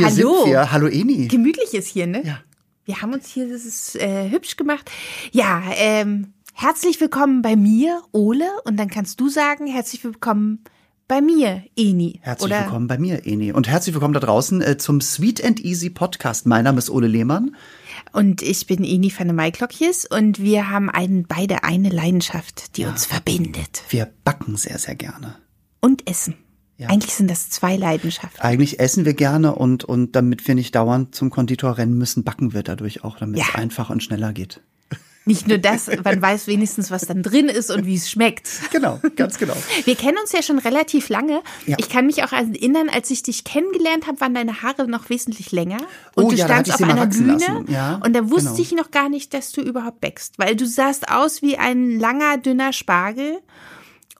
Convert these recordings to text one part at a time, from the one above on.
Hier hallo. sind wir. Hallo Eni. Gemütlich ist hier, ne? Ja. Wir haben uns hier, das ist äh, hübsch gemacht. Ja, ähm, herzlich willkommen bei mir, Ole. Und dann kannst du sagen, herzlich willkommen bei mir, Eni. Herzlich Oder willkommen bei mir, Eni. Und herzlich willkommen da draußen äh, zum Sweet and Easy Podcast. Mein Name ist Ole Lehmann. Und ich bin Eni van der Maiklokjes und wir haben einen, beide eine Leidenschaft, die uns verbindet. Wir backen sehr, sehr gerne. Und Essen. Ja. Eigentlich sind das zwei Leidenschaften. Eigentlich essen wir gerne und, und damit wir nicht dauernd zum Konditor rennen müssen, backen wir dadurch auch, damit es Ja. einfach und schneller geht. Nicht nur das, man weiß wenigstens, was dann drin ist und wie es schmeckt. Genau, ganz genau. Wir kennen uns ja schon relativ lange. Ja. Ich kann mich auch erinnern, als ich dich kennengelernt habe, waren deine Haare noch wesentlich länger. Und Oh du ja, standst auf einer Bühne. Ja, und da wusste genau. ich noch gar nicht, dass du überhaupt bäckst. Weil du sahst aus wie ein langer, dünner Spargel.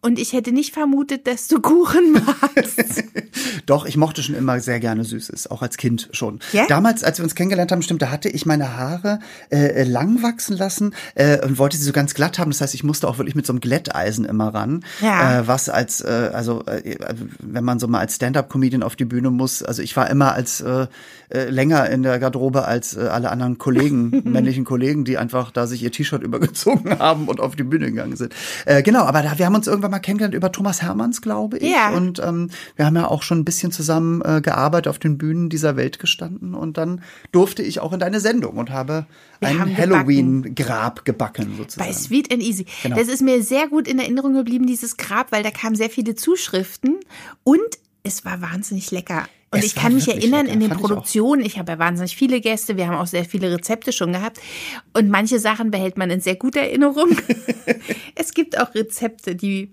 Und ich hätte nicht vermutet, dass du Kuchen magst. Doch, ich mochte schon immer sehr gerne Süßes, auch als Kind schon. Ja? Damals, als wir uns kennengelernt haben, stimmt, da hatte ich meine Haare äh, lang wachsen lassen äh, und wollte sie so ganz glatt haben. Das heißt, ich musste auch wirklich mit so einem Glätteisen immer ran. Ja. Äh, was als, äh, also äh, wenn man so mal als Stand-up-Comedian auf die Bühne muss, also ich war immer als äh, äh, länger in der Garderobe als äh, alle anderen Kollegen, männlichen Kollegen, die einfach da sich ihr T-Shirt übergezogen haben und auf die Bühne gegangen sind. Äh, genau, aber da, wir haben uns irgendwann mal kennengelernt über Thomas Hermanns, glaube ich. Ja. Und ähm, wir haben ja auch schon ein bisschen zusammen äh, gearbeitet, auf den Bühnen dieser Welt gestanden. Und dann durfte ich auch in deine Sendung und habe Wir ein Halloween-Grab gebacken sozusagen. Bei Sweet and Easy. Genau. Das ist mir sehr gut in Erinnerung geblieben, dieses Grab, weil da kamen sehr viele Zuschriften und es war wahnsinnig lecker. Und Es ich kann mich erinnern, lecker, in den fand ich. Produktionen, ich, habe ja wahnsinnig viele Gäste, wir haben auch sehr viele Rezepte schon gehabt. Und manche Sachen behält man in sehr guter Erinnerung. es gibt auch Rezepte, die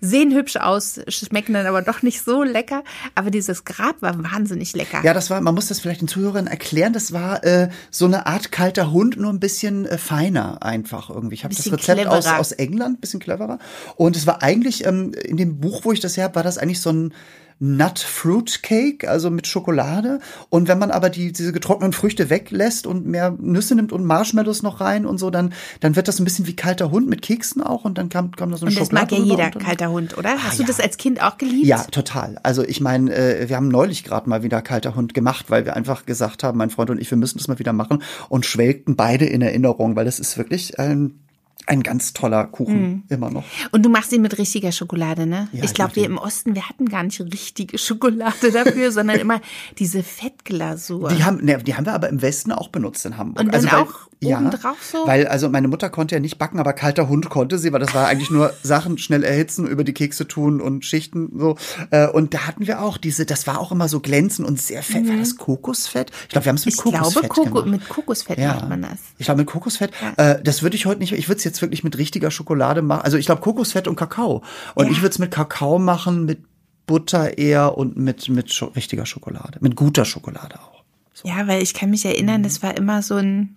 sehen hübsch aus, schmecken dann aber doch nicht so lecker. Aber dieses Grab war wahnsinnig lecker. Ja, das war, man muss das vielleicht den Zuhörern erklären, das war äh, so eine Art kalter Hund, nur ein bisschen äh, feiner einfach irgendwie. Ich habe das Rezept aus, aus England, bisschen cleverer. Und es war eigentlich, ähm, in dem Buch, wo ich das her habe, war das eigentlich so ein Nut Fruit Cake, also mit Schokolade. Und wenn man aber die, diese getrockneten Früchte weglässt und mehr Nüsse nimmt und Marshmallows noch rein und so, dann, dann wird das ein bisschen wie kalter Hund mit Keksen auch und dann kam, kam da so eine und das Schokolade mag ja jeder kalter Hund, oder? Hast Ah, du ja. das als Kind auch geliebt? Ja, total. Also ich meine, äh, wir haben neulich gerade mal wieder kalter Hund gemacht, weil wir einfach gesagt haben, mein Freund und ich, wir müssen das mal wieder machen und schwelgten beide in Erinnerung, weil das ist wirklich ein, ein ganz toller Kuchen immer noch. Und du machst ihn mit richtiger Schokolade, ne? Ja, ich glaube, wir im Osten, wir hatten gar nicht richtige Schokolade dafür, sondern immer diese Fettglasur. Die haben, ne, die haben wir aber im Westen auch benutzt in Hamburg. Und dann weil, auch obendrauf so? Weil also meine Mutter konnte ja nicht backen, aber kalter Hund konnte sie, weil das war eigentlich nur Sachen schnell erhitzen, über die Kekse tun und Schichten so. Äh, Und da hatten wir auch diese, das war auch immer so glänzend und sehr fett. War das Kokosfett? Ich glaube, wir haben es mit Mhm. ich Kokosfett glaube, Koko, gemacht. mit Kokosfett macht man das. Ich glaube mit Kokosfett. Äh, das würde ich heute nicht. Ich würde es jetzt wirklich mit richtiger Schokolade machen. Also ich glaube Kokosfett und Kakao. Und Ja. ich würde es mit Kakao machen, mit Butter eher und mit mit Scho richtiger Schokolade, mit guter Schokolade auch. Ja, weil ich kann mich Mhm. erinnern, das war immer so ein,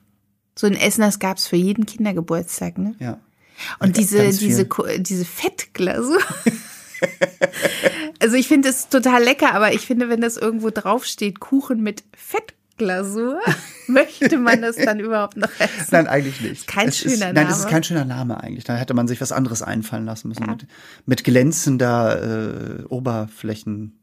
so ein Essen, das gab's für jeden Kindergeburtstag, ne? Ja. Und diese, ganz diese. Ko- diese Fettglasur. also ich finde es total lecker, aber ich finde, wenn das irgendwo draufsteht, Kuchen mit Fettglasur, möchte man das dann überhaupt noch essen? Nein, eigentlich nicht. Kein es schöner ist, Nein, es ist Name. kein schöner Name eigentlich. Da hätte man sich was anderes einfallen lassen müssen. Mit, mit glänzender äh, Oberflächen.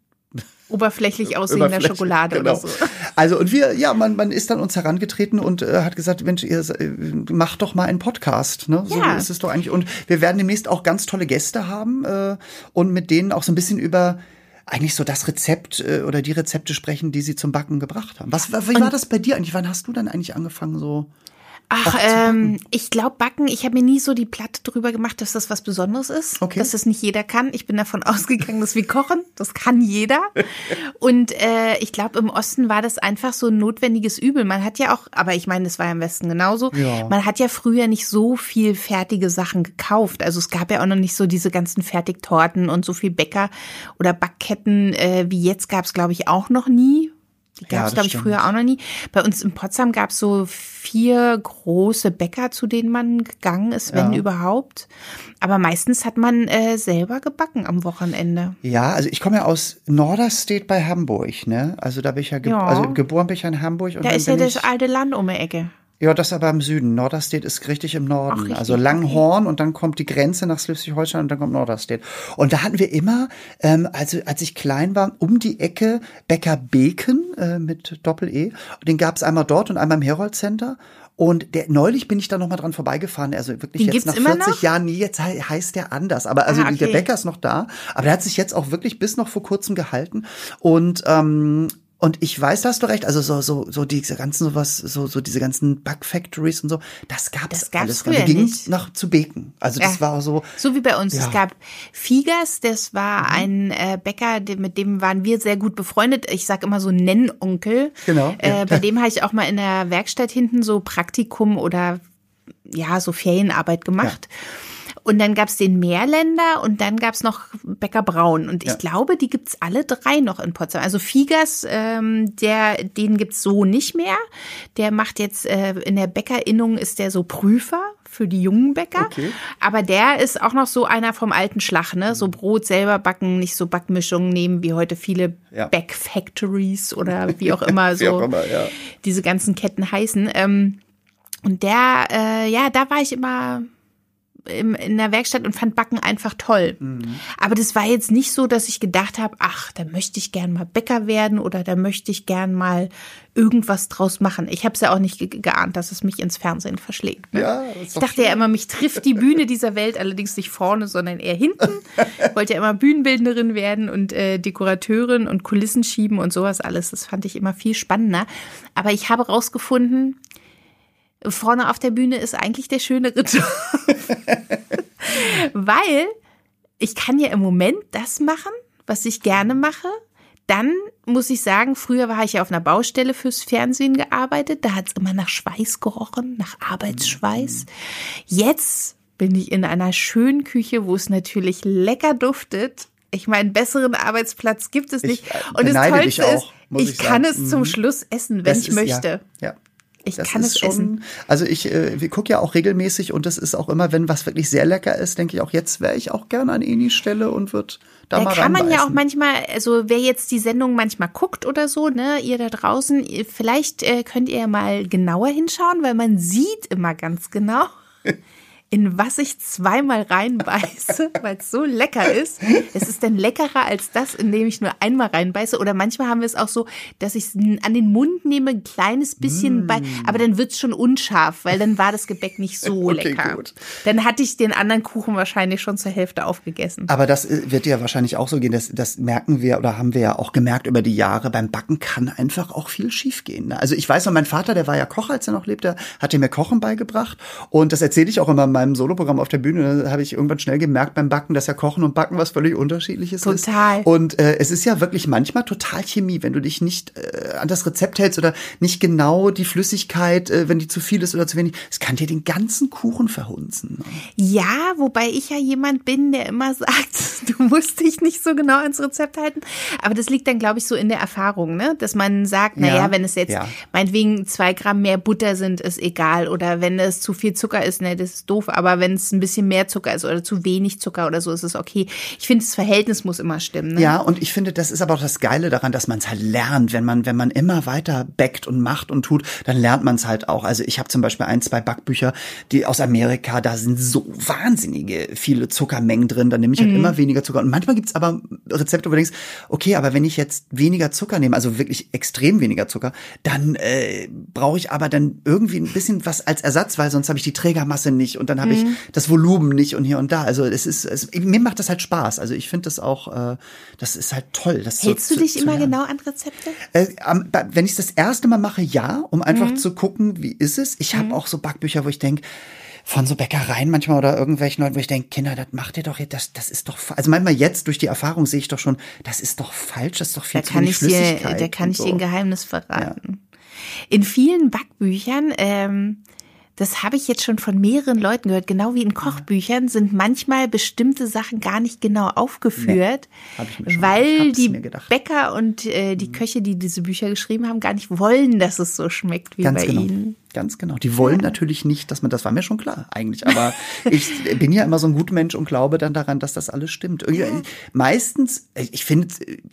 Oberflächlich aussehender Oberfläche, Schokolade genau. oder so. Also und wir, ja, man, man ist dann uns herangetreten und äh, hat gesagt, Mensch, ihr äh, macht doch mal einen Podcast, ne? So Ja. ist es doch eigentlich. Und wir werden demnächst auch ganz tolle Gäste haben äh, und mit denen auch so ein bisschen über eigentlich so das Rezept äh, oder die Rezepte sprechen, die sie zum Backen gebracht haben. Was, wie war das bei dir eigentlich? Wann hast du dann eigentlich angefangen so? Ach, ähm, ich glaube Backen, ich habe mir nie so die Platte drüber gemacht, dass das was Besonderes ist, Okay. dass das nicht jeder kann. Ich bin davon ausgegangen, dass wir kochen, das kann jeder. Und äh, ich glaube, im Osten war das einfach so ein notwendiges Übel. Man hat ja auch, aber ich meine, das war ja im Westen genauso. Ja. Man hat ja früher nicht so viel fertige Sachen gekauft. Also es gab ja auch noch nicht so diese ganzen Fertigtorten und so viel Bäcker oder Backketten äh, wie jetzt gab es, glaube ich, auch noch nie. Die Ja, gab es, das glaube ich, früher auch noch nie. Bei uns in Potsdam gab es so vier große Bäcker, zu denen man gegangen ist, wenn Ja. überhaupt. Aber meistens hat man äh, selber gebacken am Wochenende. Ja, also ich komme ja aus Norderstedt bei Hamburg, ne? Also da bin ich ja, ge Ja. also geboren bin ich ja in Hamburg und Da ist ja das alte Land um die Ecke. Ja, das aber im Süden. Norderstedt ist richtig im Norden. Ach, richtig, also Langhorn und dann kommt die Grenze nach Schleswig-Holstein und dann kommt Norderstedt. Und da hatten wir immer, ähm, also als ich klein war, um die Ecke Bäcker Beken äh, mit Doppel-E. Den gab es einmal dort und einmal im Herold Center. Und der, neulich bin ich da noch mal dran vorbeigefahren. Also wirklich Den jetzt nach immer 40 noch? Jahren, nee, jetzt he- heißt der anders. Aber also Ah, der okay. Bäcker ist noch da. Aber der hat sich jetzt auch wirklich bis noch vor kurzem gehalten. Und ähm, und ich weiß, da hast du recht. Also so so so diese ganzen sowas, so so diese ganzen Bug Factories und so, das gab es Das gab's alles. früher Wir gingen nach zu Beken. Also das Ja. war so. So wie bei uns. Ja. Mhm. Es gab Figas, das war ein äh, Bäcker, mit dem waren wir sehr gut befreundet. Ich sag immer so Nennonkel. Genau, ja. Äh, bei dem habe ich auch mal in der Werkstatt hinten so Praktikum oder ja, so Ferienarbeit gemacht. Und dann gab's den Meerländer und dann gab's noch Bäcker Braun. Und ich Ja. glaube, die gibt's alle drei noch in Potsdam. Also Figas, ähm, der, den gibt's so nicht mehr. Der macht jetzt äh, in der Bäckerinnung ist der so Prüfer für die jungen Bäcker. Okay. Aber der ist auch noch so einer vom alten Schlag, ne? So Brot selber backen, nicht so Backmischungen nehmen wie heute viele Ja. Backfactories oder wie auch immer so auch immer, ja. diese ganzen Ketten heißen. Ähm, und der, äh, ja, da war ich immer im, in der Werkstatt und fand Backen einfach toll. Aber das war jetzt nicht so, dass ich gedacht habe, ach, da möchte ich gern mal Bäcker werden oder da möchte ich gern mal irgendwas draus machen. Ich habe es ja auch nicht ge geahnt, dass es mich ins Fernsehen verschlägt. Ne? Ja, ich dachte ja immer, mich trifft die Bühne dieser Welt allerdings nicht vorne, sondern eher hinten. Wollte ja immer Bühnenbildnerin werden und äh, Dekorateurin und Kulissen schieben und sowas alles. Das fand ich immer viel spannender. Aber ich habe rausgefunden, vorne auf der Bühne ist eigentlich der schönere Job. Weil ich kann ja im Moment das machen, was ich gerne mache. Dann muss ich sagen, früher war ich ja auf einer Baustelle fürs Fernsehen gearbeitet. Da hat es immer nach Schweiß gerochen, nach Arbeitsschweiß. Jetzt bin ich in einer schönen Küche, wo es natürlich lecker duftet. Ich meine, besseren Arbeitsplatz gibt es nicht. Ich, äh, Und das Tollste auch, ist, ich, ich kann es zum Mhm. Schluss essen, wenn Das ich ist- möchte. Ja, ja. Ich Das kann es schon, essen. Also ich äh, gucke ja auch regelmäßig und das ist auch immer, wenn was wirklich sehr lecker ist, denke ich auch, jetzt wäre ich auch gerne an Enis Stelle und würde da, Da mal kann man ja auch manchmal, also wer jetzt die Sendung manchmal guckt oder so, ne, ihr da draußen, vielleicht äh, könnt ihr mal genauer hinschauen, weil man sieht immer ganz genau, in was ich zweimal reinbeiße, weil es so lecker ist. Es ist dann leckerer als das, in dem ich nur einmal reinbeiße. Oder manchmal haben wir es auch so, dass ich es an den Mund nehme, ein kleines bisschen, Mm. bei, aber dann wird's schon unscharf, weil dann war das Gebäck nicht so Okay, lecker. gut. Dann hatte ich den anderen Kuchen wahrscheinlich schon zur Hälfte aufgegessen. Aber das äh, wird ja wahrscheinlich auch so gehen. Das, das merken wir oder haben wir ja auch gemerkt über die Jahre. Beim Backen kann einfach auch viel schiefgehen. Ne? Also ich weiß noch, mein Vater, der war ja Koch, als er noch lebte, hatte mir Kochen beigebracht. Und das erzähle ich auch immer meinem Soloprogramm auf der Bühne. Habe ich irgendwann schnell gemerkt beim Backen, dass ja Kochen und Backen was völlig unterschiedliches Total. ist. Und äh, es ist ja wirklich manchmal total Chemie, wenn du dich nicht äh, an das Rezept hältst oder nicht genau die Flüssigkeit, äh, wenn die zu viel ist oder zu wenig. Es kann dir den ganzen Kuchen verhunzen. Ne? Ja, wobei ich ja jemand bin, der immer sagt, du musst dich nicht so genau ans Rezept halten. Aber das liegt dann, glaube ich, so in der Erfahrung, ne? Dass man sagt, naja, Ja, wenn es jetzt ja. meinetwegen zwei Gramm mehr Butter sind, ist egal. Oder wenn es zu viel Zucker ist, ne, das ist doof. Aber wenn es ein bisschen mehr Zucker ist oder zu wenig Zucker oder so, ist es okay. Ich finde, das Verhältnis muss immer stimmen. Ne? Ja, und ich finde, das ist aber auch das Geile daran, dass man es halt lernt. Wenn man, wenn man immer weiter backt und macht und tut, dann lernt man es halt auch. Also ich habe zum Beispiel ein, zwei Backbücher, die aus Amerika, da sind so wahnsinnige viele Zuckermengen drin. Da nehme ich halt Mhm. immer weniger Zucker. Und manchmal gibt's aber Rezepte, wo du denkst, okay, aber wenn ich jetzt weniger Zucker nehme, also wirklich extrem weniger Zucker, dann äh, brauche ich aber dann irgendwie ein bisschen was als Ersatz, weil sonst habe ich die Trägermasse nicht und dann habe Mhm. ich das Volumen nicht und hier und da. Also es ist, es, mir macht das halt Spaß. Also ich finde das auch, äh, das ist halt toll. Das so Hältst du zu- dich zu immer lernen. genau an Rezepte? Äh, am- wenn ich es das erste Mal mache, ja, um einfach Mhm. zu gucken, wie ist es. Ich habe auch so Backbücher, wo ich denke, von so Bäckereien manchmal oder irgendwelchen Leuten, wo ich denke, Kinder, das macht ihr doch jetzt, das, das ist doch, also manchmal jetzt durch die Erfahrung sehe ich doch schon, das ist doch falsch, das ist doch viel Da zu wenig ich dir, Flüssigkeit. da kann ich so. dir ein Geheimnis verraten. In vielen Backbüchern, ähm, das habe ich jetzt schon von mehreren Leuten gehört, genau wie in Kochbüchern sind manchmal bestimmte Sachen gar nicht genau aufgeführt, Nee, weil die. Bäcker und äh, die Köche, die diese Bücher geschrieben haben, gar nicht wollen, dass es so schmeckt wie Ganz bei genau. ihnen. Ganz genau. Die wollen natürlich nicht, dass man, das war mir schon klar eigentlich, aber ich bin ja immer so ein guter Mensch und glaube dann daran, dass das alles stimmt. Irgendwie, Meistens, ich finde,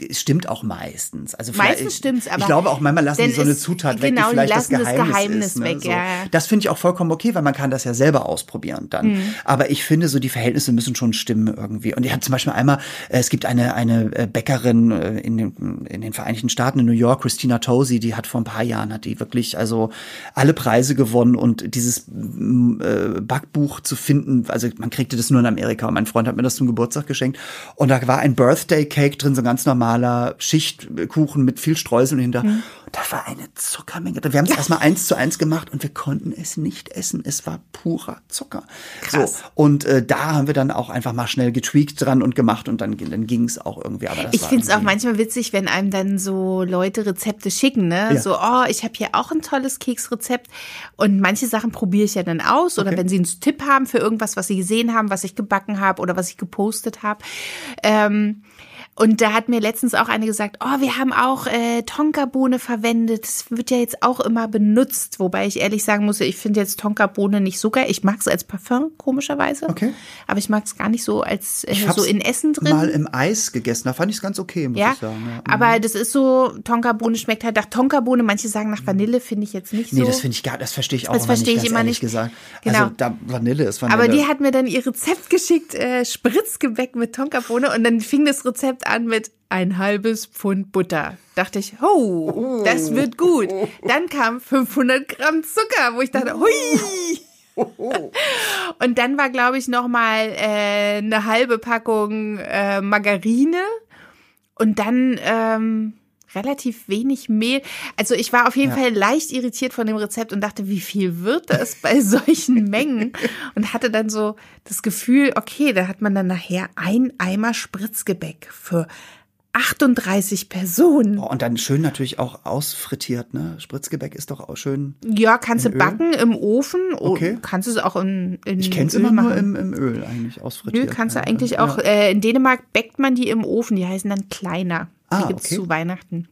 es stimmt auch meistens. Also Meistens stimmt's, aber Ich glaube auch manchmal lassen die so eine Zutat weg, genau, die die vielleicht das lassen das Geheimnis, Geheimnis ist. Ne? weg, so. ja, ja. Das finde ich auch vollkommen okay, weil man kann das ja selber ausprobieren dann. Mhm. Aber ich finde, so die Verhältnisse müssen schon stimmen irgendwie. Und ich habe zum Beispiel einmal, äh, es gibt eine, eine äh, Bäckerin äh, in den, in den Vereinigten Staaten in New York, Christina Tosi, die hat vor ein paar Jahren, hat die wirklich also alle Preise gewonnen und dieses mm, äh, Backbuch zu finden, also man kriegte das nur in Amerika und mein Freund hat mir das zum Geburtstag geschenkt und da war ein Birthday Cake drin, so ein ganz normaler Schichtkuchen mit viel Streusel hinter. Mhm. Da war eine Zuckermenge. Wir haben es erstmal eins zu eins gemacht und wir konnten es nicht essen. Es war purer Zucker. Krass. So, und äh, da haben wir dann auch einfach mal schnell getweakt dran und gemacht und dann, dann ging es auch irgendwie. Aber Ich finde es auch manchmal witzig, wenn einem dann so Leute Rezepte schicken, ne? Ja. So, oh, ich habe hier auch ein tolles Keksrezept. Und manche Sachen probiere ich ja dann aus. Oder Okay. wenn sie einen Tipp haben für irgendwas, was sie gesehen haben, was ich gebacken habe oder was ich gepostet habe. Ähm, und da hat mir letztens auch eine gesagt, oh, wir haben auch äh, Tonkabohne verwendet. Das wird ja jetzt auch immer benutzt. Wobei ich ehrlich sagen muss, ich finde jetzt Tonkabohne nicht so geil. Ich mag es als Parfum, komischerweise. Okay. Aber ich mag es gar nicht so als äh, Ich so in Essen drin. Mal im Eis gegessen. Da fand ich es ganz okay, muss Ja, ich sagen. Ja. aber das ist so, Tonkabohne schmeckt halt nach Tonkabohne. Manche sagen nach Vanille, finde ich jetzt nicht so. Nee, das finde ich gar, das verstehe ich auch Das immer verstehe nicht, ich immer nicht. gesagt. Genau. Also da Vanille ist Vanille. aber die hat mir dann ihr Rezept geschickt, äh, Spritzgebäck mit Tonkabohne und dann fing das Rezept an mit ein halbes Pfund Butter. Dachte ich, oh, das wird gut. Dann kam 500 Gramm Zucker, wo ich dachte, hui. Und dann war, glaube ich, noch mal äh, eine halbe Packung äh, Margarine und dann ähm, relativ wenig Mehl. Also ich war auf jeden Ja. Fall leicht irritiert von dem Rezept und dachte, wie viel wird das bei solchen Mengen? Und hatte dann so das Gefühl, okay, da hat man dann nachher ein Eimer Spritzgebäck für 38 Personen. Oh, und dann schön natürlich auch ausfrittiert, ne? Spritzgebäck ist doch auch schön. Ja, kannst du Öl? backen im Ofen. Oh, Okay. Kannst du es auch in, in Ich kenne es Öl immer nur machen. im, im Öl eigentlich ausfrittiert. Nö, kannst du eigentlich ja. auch, äh, in Dänemark bäckt man die im Ofen, die heißen dann kleiner. Die Ah, gibt's okay. zu Weihnachten.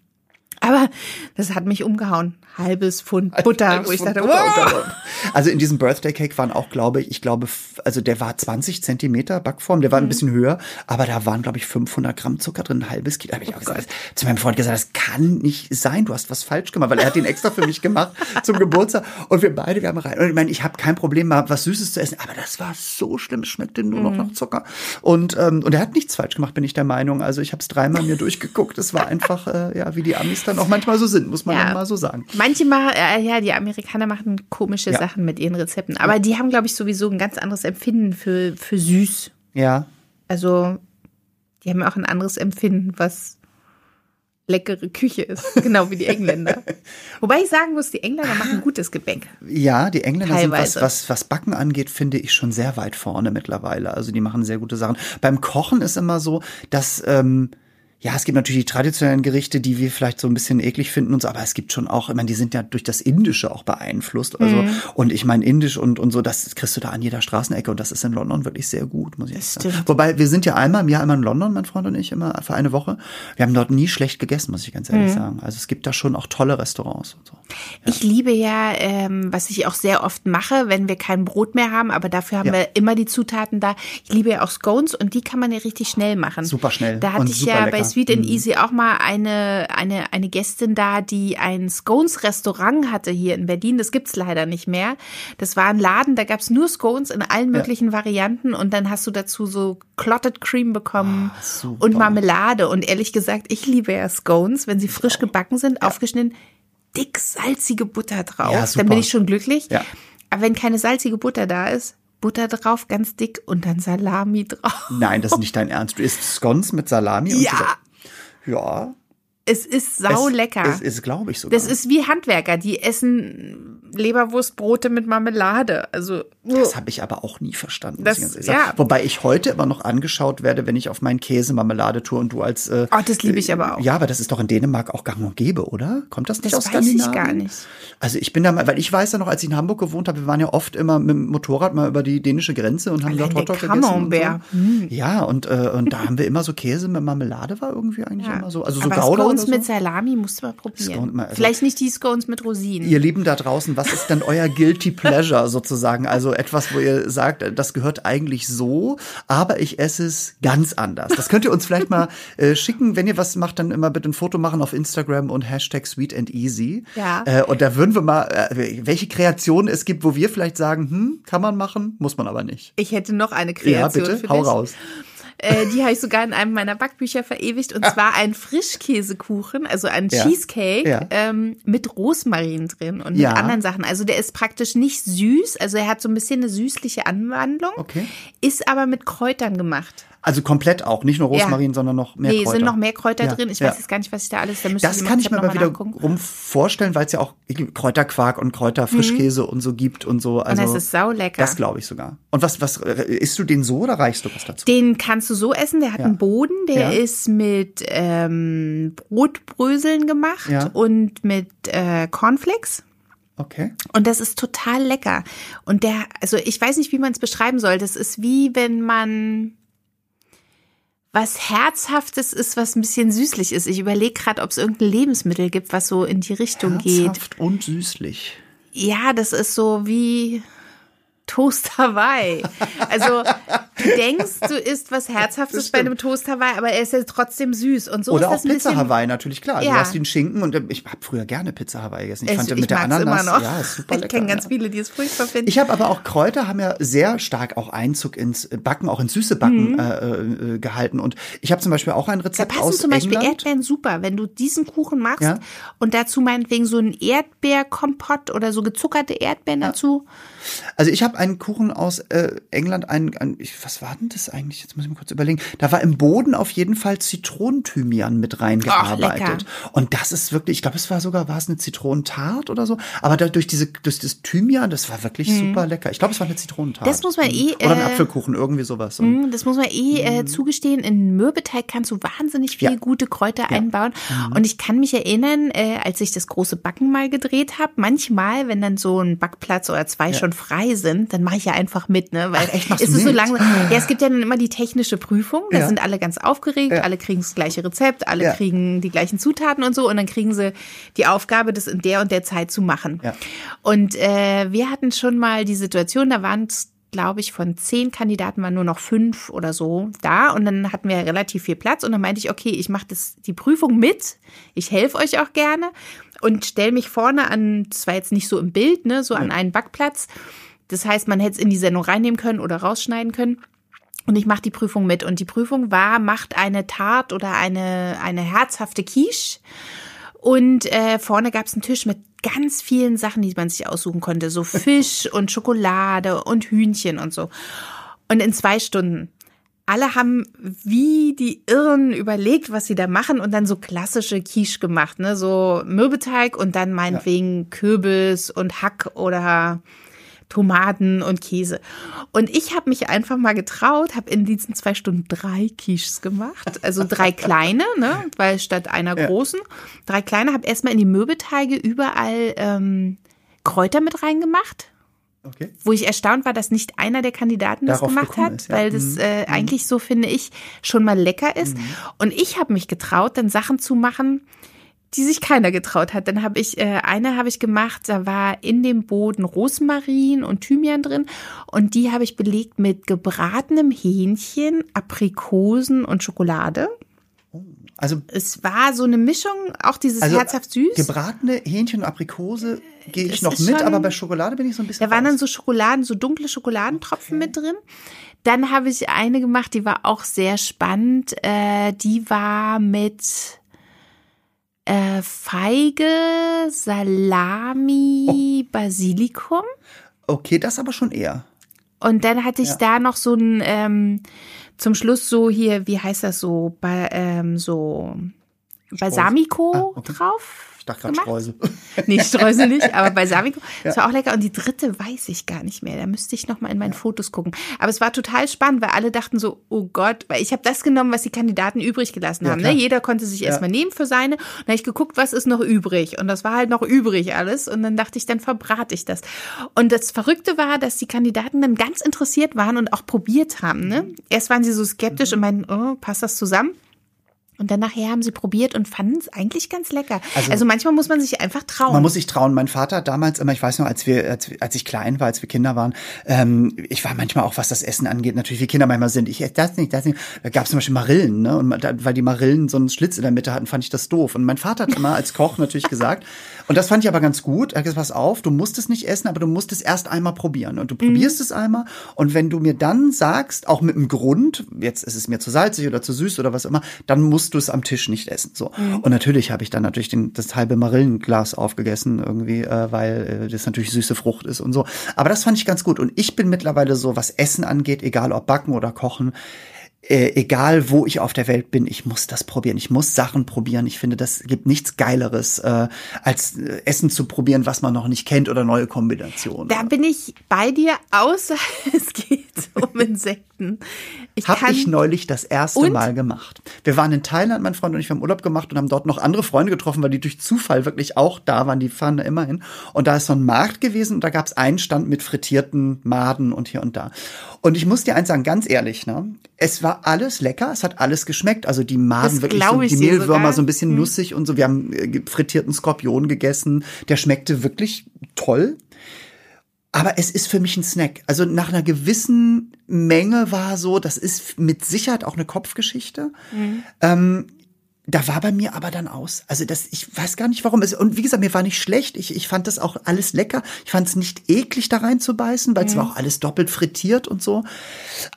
Aber das hat mich umgehauen. Halbes Pfund Butter, Halbes wo ich Pfund dachte, Butter, oh. Also in diesem Birthday Cake waren auch, glaube ich, ich glaube, also der war 20 Zentimeter Backform, der war Mhm. ein bisschen höher, aber da waren, glaube ich, 500 Gramm Zucker drin, ein halbes Kilo. Da habe ich auch gesagt, zu meinem Freund gesagt, das kann nicht sein, du hast was falsch gemacht, weil er hat den extra für mich gemacht zum Geburtstag und wir beide, wir haben rein. Und ich meine, ich habe kein Problem, mal was Süßes zu essen, aber das war so schlimm, es schmeckte nur Mhm. noch nach Zucker. Und, ähm, und er hat nichts falsch gemacht, bin ich der Meinung. Also ich habe es dreimal mir durchgeguckt. Es war einfach, äh, ja, wie die Amis dann auch manchmal so sind, muss man Ja. mal so sagen. Manche machen, äh, ja, die Amerikaner machen komische Ja. Sachen mit ihren Rezepten. Aber die haben, glaube ich, sowieso ein ganz anderes Empfinden für, für süß. Ja, Also, die haben auch ein anderes Empfinden, was leckere Küche ist. Genau wie die Engländer. Wobei ich sagen muss, die Engländer machen gutes Gebäck. Ja, die Engländer sind, was, Teilweise. was, was Backen angeht, finde ich schon sehr weit vorne mittlerweile. Also die machen sehr gute Sachen. Beim Kochen ist immer so, dass, ähm, ja, es gibt natürlich die traditionellen Gerichte, die wir vielleicht so ein bisschen eklig finden und so, aber es gibt schon auch, ich meine, die sind ja durch das Indische auch beeinflusst. Also, Mhm. und ich meine, Indisch und, und so, das kriegst du da an jeder Straßenecke und das ist in London wirklich sehr gut, muss ich Das sagen. stimmt. Wobei, wir sind ja einmal im Jahr einmal in London, mein Freund und ich, immer für eine Woche. Wir haben dort nie schlecht gegessen, muss ich ganz Mhm. ehrlich sagen. Also es gibt da schon auch tolle Restaurants und so. Ich liebe ja, ähm, was ich auch sehr oft mache, wenn wir kein Brot mehr haben, aber dafür haben Ja. wir immer die Zutaten da. Ich liebe ja auch Scones und die kann man ja richtig schnell machen. Super schnell Da hatte und ich ja lecker. bei Sweet and. Easy auch mal eine, eine, eine Gästin da, die ein Scones-Restaurant hatte hier in Berlin. Das gibt's leider nicht mehr. Das war ein Laden, da gab's nur Scones in allen möglichen Varianten und dann hast du dazu so Clotted Cream bekommen Ah, und Marmelade. Und ehrlich gesagt, ich liebe ja Scones, wenn sie frisch gebacken sind, aufgeschnitten, dick salzige Butter drauf. Ja, dann bin ich schon glücklich. Ja. Aber wenn keine salzige Butter da ist, Butter drauf, ganz dick und dann Salami drauf. Nein, das ist nicht dein Ernst. Du isst Scones mit Salami und Ja. Ja. Es ist sau lecker. Es ist, glaube ich, sogar. Das ist wie Handwerker, die essen Leberwurstbrote mit Marmelade. Also Das habe ich aber auch nie verstanden. Das- ich ja. Wobei ich heute immer noch angeschaut werde, wenn ich auf meinen Käse Marmelade tue und du als. Äh, Oh, das liebe ich aber auch. Ja, aber das ist doch in Dänemark auch gang und gäbe, oder? Kommt das nicht Das aus weiß ich Skandinavien? gar nicht. Also ich bin da mal, weil ich weiß ja noch, als ich in Hamburg gewohnt habe, wir waren ja oft immer mit dem Motorrad mal über die dänische Grenze und haben Allein dort Hotdog gegessen. Und so. Ja, und, äh, und da haben wir immer so Käse mit Marmelade war irgendwie eigentlich Ja. immer so. Also so Gouda Scones oder mit so? Salami musst du mal probieren. Scone also- Vielleicht nicht die Scones mit Rosinen. Ihr Lieben da draußen, was ist denn euer Guilty Pleasure sozusagen? Also etwas, wo ihr sagt, das gehört eigentlich so, aber ich esse es ganz anders. Das könnt ihr uns vielleicht mal äh, schicken. Wenn ihr was macht, dann immer bitte ein Foto machen auf Instagram und Hashtag Sweet and Easy. Ja. Äh, und da würden wir mal, äh, welche Kreationen es gibt, wo wir vielleicht sagen, hm, kann man machen, muss man aber nicht. Ich hätte noch eine Ja, Kreation bitte, für hau dich. raus. Äh, die habe ich sogar in einem meiner Backbücher verewigt. Und zwar ein Frischkäsekuchen, also ein Ja. Cheesecake Ja. ähm, mit Rosmarin drin und mit Ja. anderen Sachen. Also der ist praktisch nicht süß. Also er hat so ein bisschen eine süßliche Anwandlung. Okay. Ist aber mit Kräutern gemacht. Also komplett auch, nicht nur Rosmarin, sondern noch mehr nee, Kräuter. sind noch mehr Kräuter Ja, drin. Ich ja. weiß jetzt gar nicht, was ich da alles, da müsste Das ich kann ich mir mal wieder nachgucken. rum vorstellen, weil es ja auch Kräuterquark und Kräuterfrischkäse und so gibt und so. Also, das ist saulecker. Das glaube ich sogar. Und was, was, äh, isst du den so oder reichst du was dazu? Den kannst du so essen, der hat Ja. einen Boden, der Ja. ist mit ähm, Brotbröseln gemacht Ja. und mit äh, Cornflakes. Okay. Und das ist total lecker. Und der, also ich weiß nicht, wie man es beschreiben soll. Das ist wie wenn man was Herzhaftes ist, was ein bisschen süßlich ist. Ich überlege gerade, ob es irgendein Lebensmittel gibt, was so in die Richtung geht. Herzhaft und süßlich. Ja, das ist so wie Toast Hawaii. Also du denkst, du isst was Herzhaftes bei einem Toast Hawaii, aber er ist ja trotzdem süß. Und so Oder ist auch das ein Pizza bisschen. Hawaii, natürlich klar. Also Ja. Du hast den Schinken und äh, ich habe früher gerne Pizza Hawaii gegessen. Ich Es- fand ja ich mit der Ananas, immer noch. ja, ist super ich kenne ganz ja. viele, die es furchtbar finden. Ich habe aber auch Kräuter haben ja sehr stark auch Einzug ins Backen, auch ins süße Backen äh, äh, gehalten. Und ich habe zum Beispiel auch ein Mhm. da Rezept passen aus zum Beispiel England. Erdbeeren super, wenn du diesen Kuchen machst Ja. und dazu meinetwegen so ein Erdbeerkompott oder so gezuckerte Erdbeeren dazu. Also ich habe einen Kuchen aus äh, England, einen, einen ich, was war denn das eigentlich? Jetzt muss ich mal kurz überlegen. Da war im Boden auf jeden Fall Zitronenthymian mit reingearbeitet. lecker. und das ist wirklich, ich glaube, es war sogar, war es eine Zitronentart oder so. Aber da, durch diese, durch das Thymian, das war wirklich super lecker. Ich glaube, es war eine Zitronentart. Mhm. Das muss man eh, Oder ein äh, Apfelkuchen, irgendwie sowas. Und Mm, Das muss man eh äh, zugestehen. In Mürbeteig kannst du wahnsinnig viel Mhm. Ja. gute Kräuter einbauen. Und ich kann mich erinnern, äh, als ich das große Backen mal gedreht habe, manchmal, wenn dann so ein Backplatz oder zwei schon frei sind, dann mache ich ja einfach mit, ne? Weil Ach, echt? Machst es ist so mit? langsam. Ja, es gibt ja dann immer die technische Prüfung. Da Ja. sind alle ganz aufgeregt, Ja. alle kriegen das gleiche Rezept, alle Ja. kriegen die gleichen Zutaten und so. Und dann kriegen sie die Aufgabe, das in der und der Zeit zu machen. Und äh, wir hatten schon mal die Situation, da waren es, glaube ich, von zehn Kandidaten waren nur noch fünf oder so da. Und dann hatten wir relativ viel Platz. Und dann meinte ich, okay, ich mache das die Prüfung mit. Ich helfe euch auch gerne und stelle mich vorne an, das war jetzt nicht so im Bild, ne, so an einen Backplatz. Das heißt, man hätte es in die Sendung reinnehmen können oder rausschneiden können. Und ich mache die Prüfung mit. Und die Prüfung war, macht eine Tart oder eine, eine herzhafte Quiche. Und äh, vorne gab es einen Tisch mit ganz vielen Sachen, die man sich aussuchen konnte. So Fisch und Schokolade und Hühnchen und so. Und in zwei Stunden. Alle haben wie die Irren überlegt, was sie da machen und dann so klassische Quiche gemacht, ne? So Mürbeteig und dann meinetwegen Kürbis und Hack oder Tomaten und Käse. Und ich habe mich einfach mal getraut, habe in diesen zwei Stunden drei Quiches gemacht. Also drei kleine, ne? Weil statt einer Ja. großen, drei kleine, habe erstmal in die Mürbeteige überall ähm, Kräuter mit reingemacht okay. wo ich erstaunt war, dass nicht einer der Kandidaten das Darauf gemacht gekommen hat, ist, ja. weil das Mhm. äh, eigentlich so finde ich schon mal lecker ist. Und ich habe mich getraut, dann Sachen zu machen, die sich keiner getraut hat. Dann habe ich äh, eine habe ich gemacht, da war in dem Boden Rosmarin und Thymian drin und die habe ich belegt mit gebratenem Hähnchen, Aprikosen und Schokolade. Also Es war so eine Mischung, auch dieses Also, herzhaft süß. gebratene Hähnchen und Aprikose gehe ich noch mit, schon- aber bei Schokolade bin ich so ein bisschen Da waren dann so Schokoladen, so dunkle Schokoladentropfen mit drin. Dann habe ich eine gemacht, die war auch sehr spannend. Äh, die war mit äh, Feige, Salami, Basilikum. Okay, das aber schon eher. Und dann hatte ich Ja. da noch so ein, ähm, zum Schluss so hier, wie heißt das so, ba, ähm, so Balsamico Ah, okay. drauf. Dachte gerade. Streusel. Nee, Streusel nicht, aber Balsamico. Das war auch lecker. Und die dritte weiß ich gar nicht mehr. Da müsste ich noch mal in meinen Fotos gucken. Aber es war total spannend, weil alle dachten so, oh Gott, weil ich habe das genommen, was die Kandidaten übrig gelassen Ja, haben. Ne? Jeder konnte sich erstmal nehmen für seine. Und dann habe ich geguckt, was ist noch übrig. Und das war halt noch übrig alles. Und dann dachte ich, dann verbrate ich das. Und das Verrückte war, dass die Kandidaten dann ganz interessiert waren und auch probiert haben. Ne? Erst waren sie so skeptisch und meinten, oh, passt das zusammen? Und dann nachher haben sie probiert und fanden es eigentlich ganz lecker. Also, also, manchmal muss man sich einfach trauen. Man muss sich trauen. Mein Vater damals immer, ich weiß noch, als wir, als, als ich klein war, als wir Kinder waren, ähm, ich war manchmal auch, was das Essen angeht, natürlich wie Kinder manchmal sind. Ich esse das nicht, das nicht. Da gab es zum Beispiel Marillen, ne? Und weil die Marillen so einen Schlitz in der Mitte hatten, fand ich das doof. Und mein Vater hat immer als Koch natürlich gesagt, und das fand ich aber ganz gut. Er hat gesagt, pass auf, du musst es nicht essen, aber du musst es erst einmal probieren. Und du mhm. probierst es einmal. Und wenn du mir dann sagst, auch mit einem Grund, jetzt ist es mir zu salzig oder zu süß oder was immer, dann musst du es am Tisch nicht essen. So. Mhm. Und natürlich habe ich dann natürlich den, das halbe Marillenglas aufgegessen, irgendwie, äh, weil äh, das natürlich süße Frucht ist und so. Aber das fand ich ganz gut. Und ich bin mittlerweile so, was Essen angeht, egal ob Backen oder Kochen, äh, egal wo ich auf der Welt bin, ich muss das probieren. Ich muss Sachen probieren. Ich finde, das gibt nichts Geileres, äh, als äh, Essen zu probieren, was man noch nicht kennt oder neue Kombinationen. Da bin ich bei dir, außer es geht um Insekten. Ich Habe ich neulich das erste und? Mal gemacht. Wir waren in Thailand, mein Freund und ich, wir haben Urlaub gemacht und haben dort noch andere Freunde getroffen, weil die durch Zufall wirklich auch da waren. Die fahren da immer hin. Und da ist so ein Markt gewesen und da gab es einen Stand mit frittierten Maden und hier und da. Und ich muss dir eins sagen, ganz ehrlich, ne? Es war alles lecker, es hat alles geschmeckt. Also die Maden das wirklich, so, die Mehlwürmer so ein bisschen hm. nussig und so. Wir haben äh, frittierten Skorpion gegessen. Der schmeckte wirklich toll. Aber es ist für mich ein Snack. Also nach einer gewissen Menge war so, das ist mit Sicherheit auch eine Kopfgeschichte. Mhm. Ähm, da war bei mir aber dann aus. Also das, ich weiß gar nicht warum. Und wie gesagt, mir war nicht schlecht. Ich, ich fand das auch alles lecker. Ich fand es nicht eklig, da reinzubeißen, weil mhm. es war auch alles doppelt frittiert und so.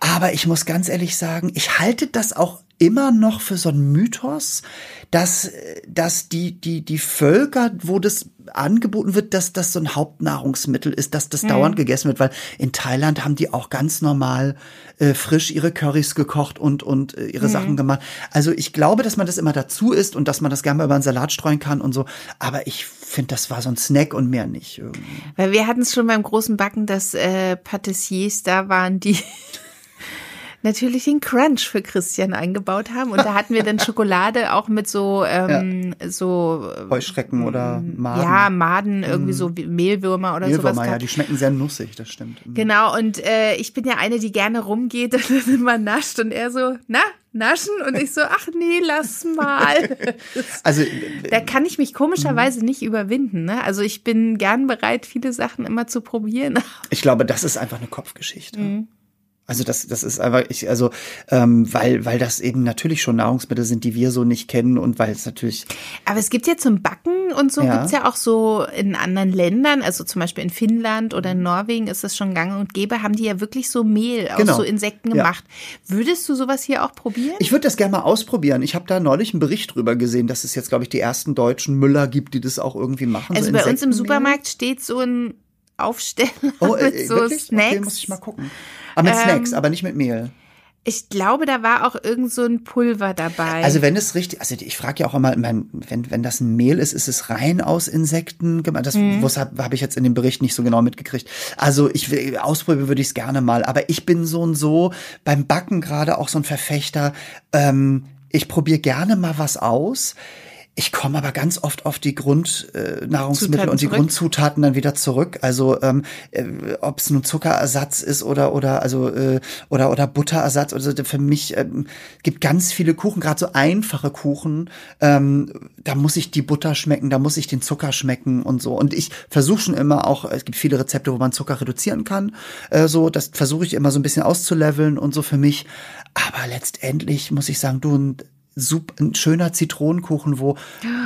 Aber ich muss ganz ehrlich sagen, ich halte das auch immer noch für so einen Mythos, dass, dass die, die, die Völker, wo das angeboten wird, dass das so ein Hauptnahrungsmittel ist, dass das mhm. dauernd gegessen wird, weil in Thailand haben die auch ganz normal äh, frisch ihre Currys gekocht und, und äh, ihre mhm. Sachen gemacht. Also ich glaube, dass man das immer dazu isst und dass man das gerne mal über einen Salat streuen kann und so. Aber ich finde, das war so ein Snack und mehr nicht. Irgendwie. Weil wir hatten es schon beim großen Backen, dass äh, Patissiers da waren, die natürlich den Crunch für Christian eingebaut haben. Und da hatten wir dann Schokolade auch mit so, ähm, ja. so Heuschrecken oder mm, Maden. Ja, Maden, irgendwie mm. so Mehlwürmer oder Mehlwürmer, sowas. ja, die schmecken sehr nussig, das stimmt. Mhm. Genau, und äh, ich bin ja eine, die gerne rumgeht und dann immer nascht und er so, na, naschen und ich so, ach nee, lass mal. also da kann ich mich komischerweise nicht überwinden. Ne? Also ich bin gern bereit, viele Sachen immer zu probieren. Ich glaube, das ist einfach eine Kopfgeschichte. Mhm. Also das, das ist einfach, ich, also, ähm, weil, weil das eben natürlich schon Nahrungsmittel sind, die wir so nicht kennen und weil es natürlich. Aber es gibt ja zum Backen und so ja. gibt's ja auch so in anderen Ländern, also zum Beispiel in Finnland oder in Norwegen ist das schon gang und gäbe, haben die ja wirklich so Mehl aus genau. so Insekten gemacht. Ja. Würdest du sowas hier auch probieren? Ich würde das gerne mal ausprobieren. Ich habe da neulich einen Bericht drüber gesehen, dass es jetzt, glaube ich, die ersten deutschen Müller gibt, die das auch irgendwie machen. Also so bei uns im Supermarkt steht so ein Aufsteller oh, äh, mit so wirklich? Snacks. Okay, muss ich mal gucken. Aber mit ähm, Snacks, aber nicht mit Mehl. Ich glaube, da war auch irgend so ein Pulver dabei. Also wenn es richtig, also ich frage ja auch immer, wenn, wenn das ein Mehl ist, ist es rein aus Insekten gemacht? Das mhm. habe hab ich jetzt in dem Bericht nicht so genau mitgekriegt. Also ich will, ausprobieren würde ich es gerne mal, aber ich bin so und so beim Backen gerade auch so ein Verfechter. Ähm, ich probiere gerne mal was aus. Ich komme aber ganz oft auf die Grundnahrungsmittel äh, und die zurück. Grundzutaten dann wieder zurück. Also ähm, äh, ob es nun Zuckerersatz ist oder oder also äh, oder oder Butterersatz. Also für mich ähm, gibt ganz viele Kuchen, gerade so einfache Kuchen. Ähm, da muss ich die Butter schmecken, da muss ich den Zucker schmecken und so. Und ich versuche schon immer auch. Es gibt viele Rezepte, wo man Zucker reduzieren kann. Äh, so, das versuche ich immer so ein bisschen auszuleveln und so für mich. Aber letztendlich muss ich sagen, du super, ein schöner Zitronenkuchen, wo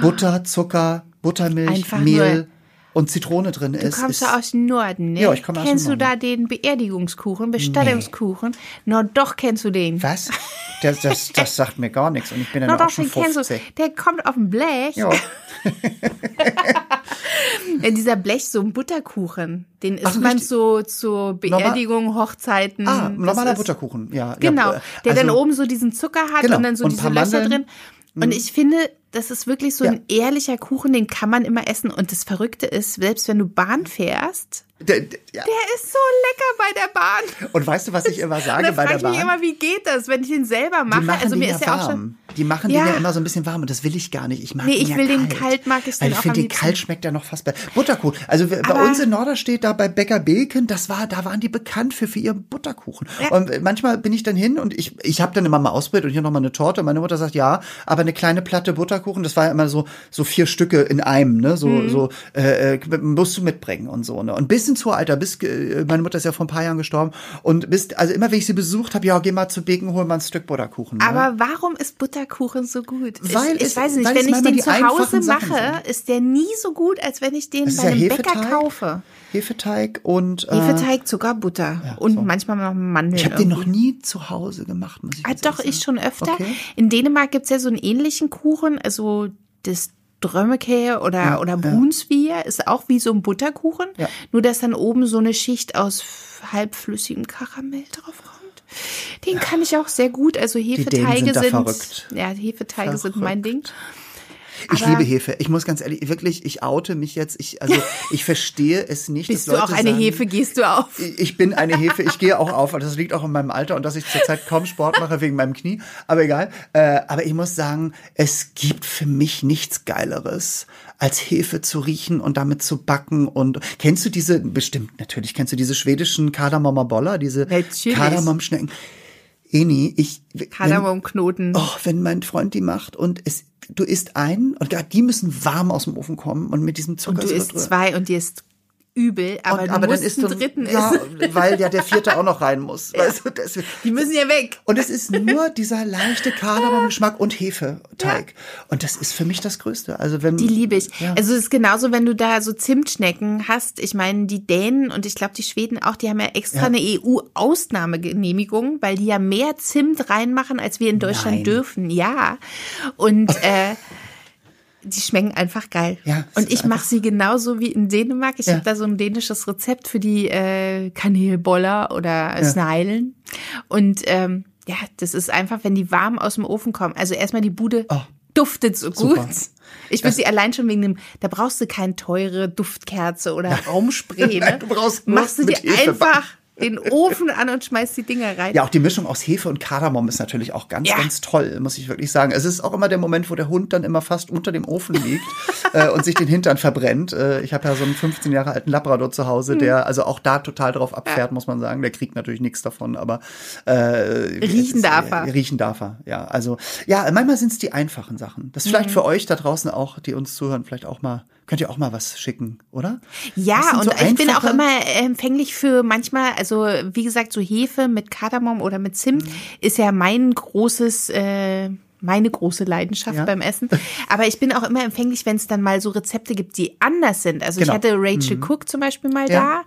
Butter, Zucker, Buttermilch, Einfach Mehl und Zitrone drin du ist. Du kommst ja aus dem Norden, ne? Ja, ich komme aus Kennst du da den Beerdigungskuchen, Bestattungskuchen? Nee. Na doch, kennst du den. Was? Das, das, das sagt mir gar nichts und ich bin ja auch schon 50. Kennst du. Der kommt auf dem Blech. Ja. In dieser Blech so ein Butterkuchen. Den isst Ach, man richtig? so zur Beerdigung, Normal Hochzeiten. Ah, normaler Butterkuchen, ja. Genau, der also, dann oben so diesen Zucker hat genau. und dann so und diese Löcher drin. Und mhm. ich finde, das ist wirklich so ja. ein ehrlicher Kuchen, den kann man immer essen. Und das Verrückte ist, selbst wenn du Bahn fährst, der, der, ja. der ist so lecker bei der Bahn. Und weißt du, was ich immer sage bei der Bahn? Ich mich immer, wie geht das, wenn ich den selber mache? Also mir ist ja auch schon die machen Ja. den ja immer so ein bisschen warm und das will ich gar nicht. Ich mag Nee, den ich ja will den kalt. kalt, mag ich Weil den ich auch finde, den kalt schmeckt ja noch fast besser. Butterkuchen. Also wir- bei Aber- uns in Norderstedt, da bei Bäcker Belken, das war, da waren die bekannt für, für ihren Butterkuchen. Ja. Und manchmal bin ich dann hin und ich, ich habe dann immer mal ausprobiert und hier noch mal eine Torte. Meine Mutter sagt, ja, aber eine kleine Platte Butterkuchen, das war ja immer so, so vier Stücke in einem, ne, so, Mhm. so, äh, äh, musst du mitbringen und so, ne. Und bis ins hohe Alter, bis, äh, meine Mutter ist ja vor ein paar Jahren gestorben und bis, also immer wenn ich sie besucht habe, ja, geh mal zu Beken, hol mal ein Stück Butterkuchen. ne? Aber warum ist Butterkuchen so gut? Weil ich, ich es- weiß nicht, wenn es ich den zu Hause mache, ist der nie so gut, als wenn ich den bei ja einem Bäcker Hefeteig. kaufe. Hefeteig und äh, Hefeteig, Zucker, Butter und so. manchmal noch Mandeln. ich habe den noch nie zu Hause gemacht, muss ich Ah, doch, ich schon öfter. Okay. In Dänemark gibt's ja so einen ähnlichen Kuchen, also das Drömmeke oder, Ja, oder ja. Brunsvier ist auch wie so ein Butterkuchen, Ja. nur dass dann oben so eine Schicht aus halbflüssigem Karamell drauf kommt. Den kann ich auch sehr gut. Also Hefeteige sind sind, verrückt. ja, Hefeteige sind mein Ding. Ich Aber- liebe Hefe. Ich muss ganz ehrlich, wirklich, ich oute mich jetzt. Ich, also, ich verstehe es nicht. Bist du auch Leute eine sagen, Hefe, gehst du auf? Ich bin eine Hefe, ich gehe auch auf, das liegt auch in meinem Alter und dass ich zurzeit kaum Sport mache wegen meinem Knie, aber egal. Äh, aber ich muss sagen, es gibt für mich nichts Geileres, als Hefe zu riechen und damit zu backen. Und kennst du diese, bestimmt natürlich, kennst du diese schwedischen Kardamommer Boller, diese. Kardamomschnecken? Eni, ich. Kardamomknoten. Oh, wenn mein Freund die macht und es, du isst einen und die müssen warm aus dem Ofen kommen und mit diesem Zucker und du isst zwei und dir ist übel, aber und, du aber dann ist du, dritten ja, essen. weil ja der vierte auch noch rein muss. Weißt du, das, Die müssen ja weg. und es ist nur dieser leichte Kardamomgeschmack und Hefeteig. Und das ist für mich das Größte. Also wenn Die liebe ich. Ja. Also es ist genauso, wenn du da so Zimtschnecken hast. Ich meine, die Dänen und ich glaube die Schweden auch, die haben ja extra Ja. eine EU-Ausnahmegenehmigung, weil die ja mehr Zimt reinmachen, als wir in Deutschland Nein. dürfen. Ja. Und äh, die schmecken einfach geil. Ja, und ich mache sie genauso wie in Dänemark. Ich Ja. habe da so ein dänisches Rezept für die äh, Kanelboller oder Sneilen. Und ähm, ja, das ist einfach, wenn die warm aus dem Ofen kommen. Also erstmal die Bude Oh. duftet so gut. Super. Ich würde sie allein schon wegen dem, da brauchst du keine teure Duftkerze oder Raumspray. Ne? Du brauchst Machst du dir einfach den Ofen an und schmeißt die Dinger rein. Ja, auch die Mischung aus Hefe und Kardamom ist natürlich auch ganz, Ja. ganz toll, muss ich wirklich sagen. Es ist auch immer der Moment, wo der Hund dann immer fast unter dem Ofen liegt äh, und sich den Hintern verbrennt. Äh, ich habe ja so einen 15 Jahre alten Labrador zu Hause, Hm. der also auch da total drauf abfährt, muss man sagen. Der kriegt natürlich nichts davon, aber äh, Riechen ist, darf er. Äh, riechen darf er, ja. Also ja, manchmal sind es die einfachen Sachen. Das ist Mhm. vielleicht für euch da draußen auch, die uns zuhören, vielleicht auch mal, könnt ihr auch mal was schicken, oder? Ja, und so ich bin auch immer empfänglich für manchmal, also wie gesagt, so Hefe mit Kardamom oder mit Zimt Mhm. ist ja mein großes, äh, meine große Leidenschaft Ja. beim Essen. Aber ich bin auch immer empfänglich, wenn es dann mal so Rezepte gibt, die anders sind. Also Genau. ich hatte Rachel Cook zum Beispiel mal Ja. da.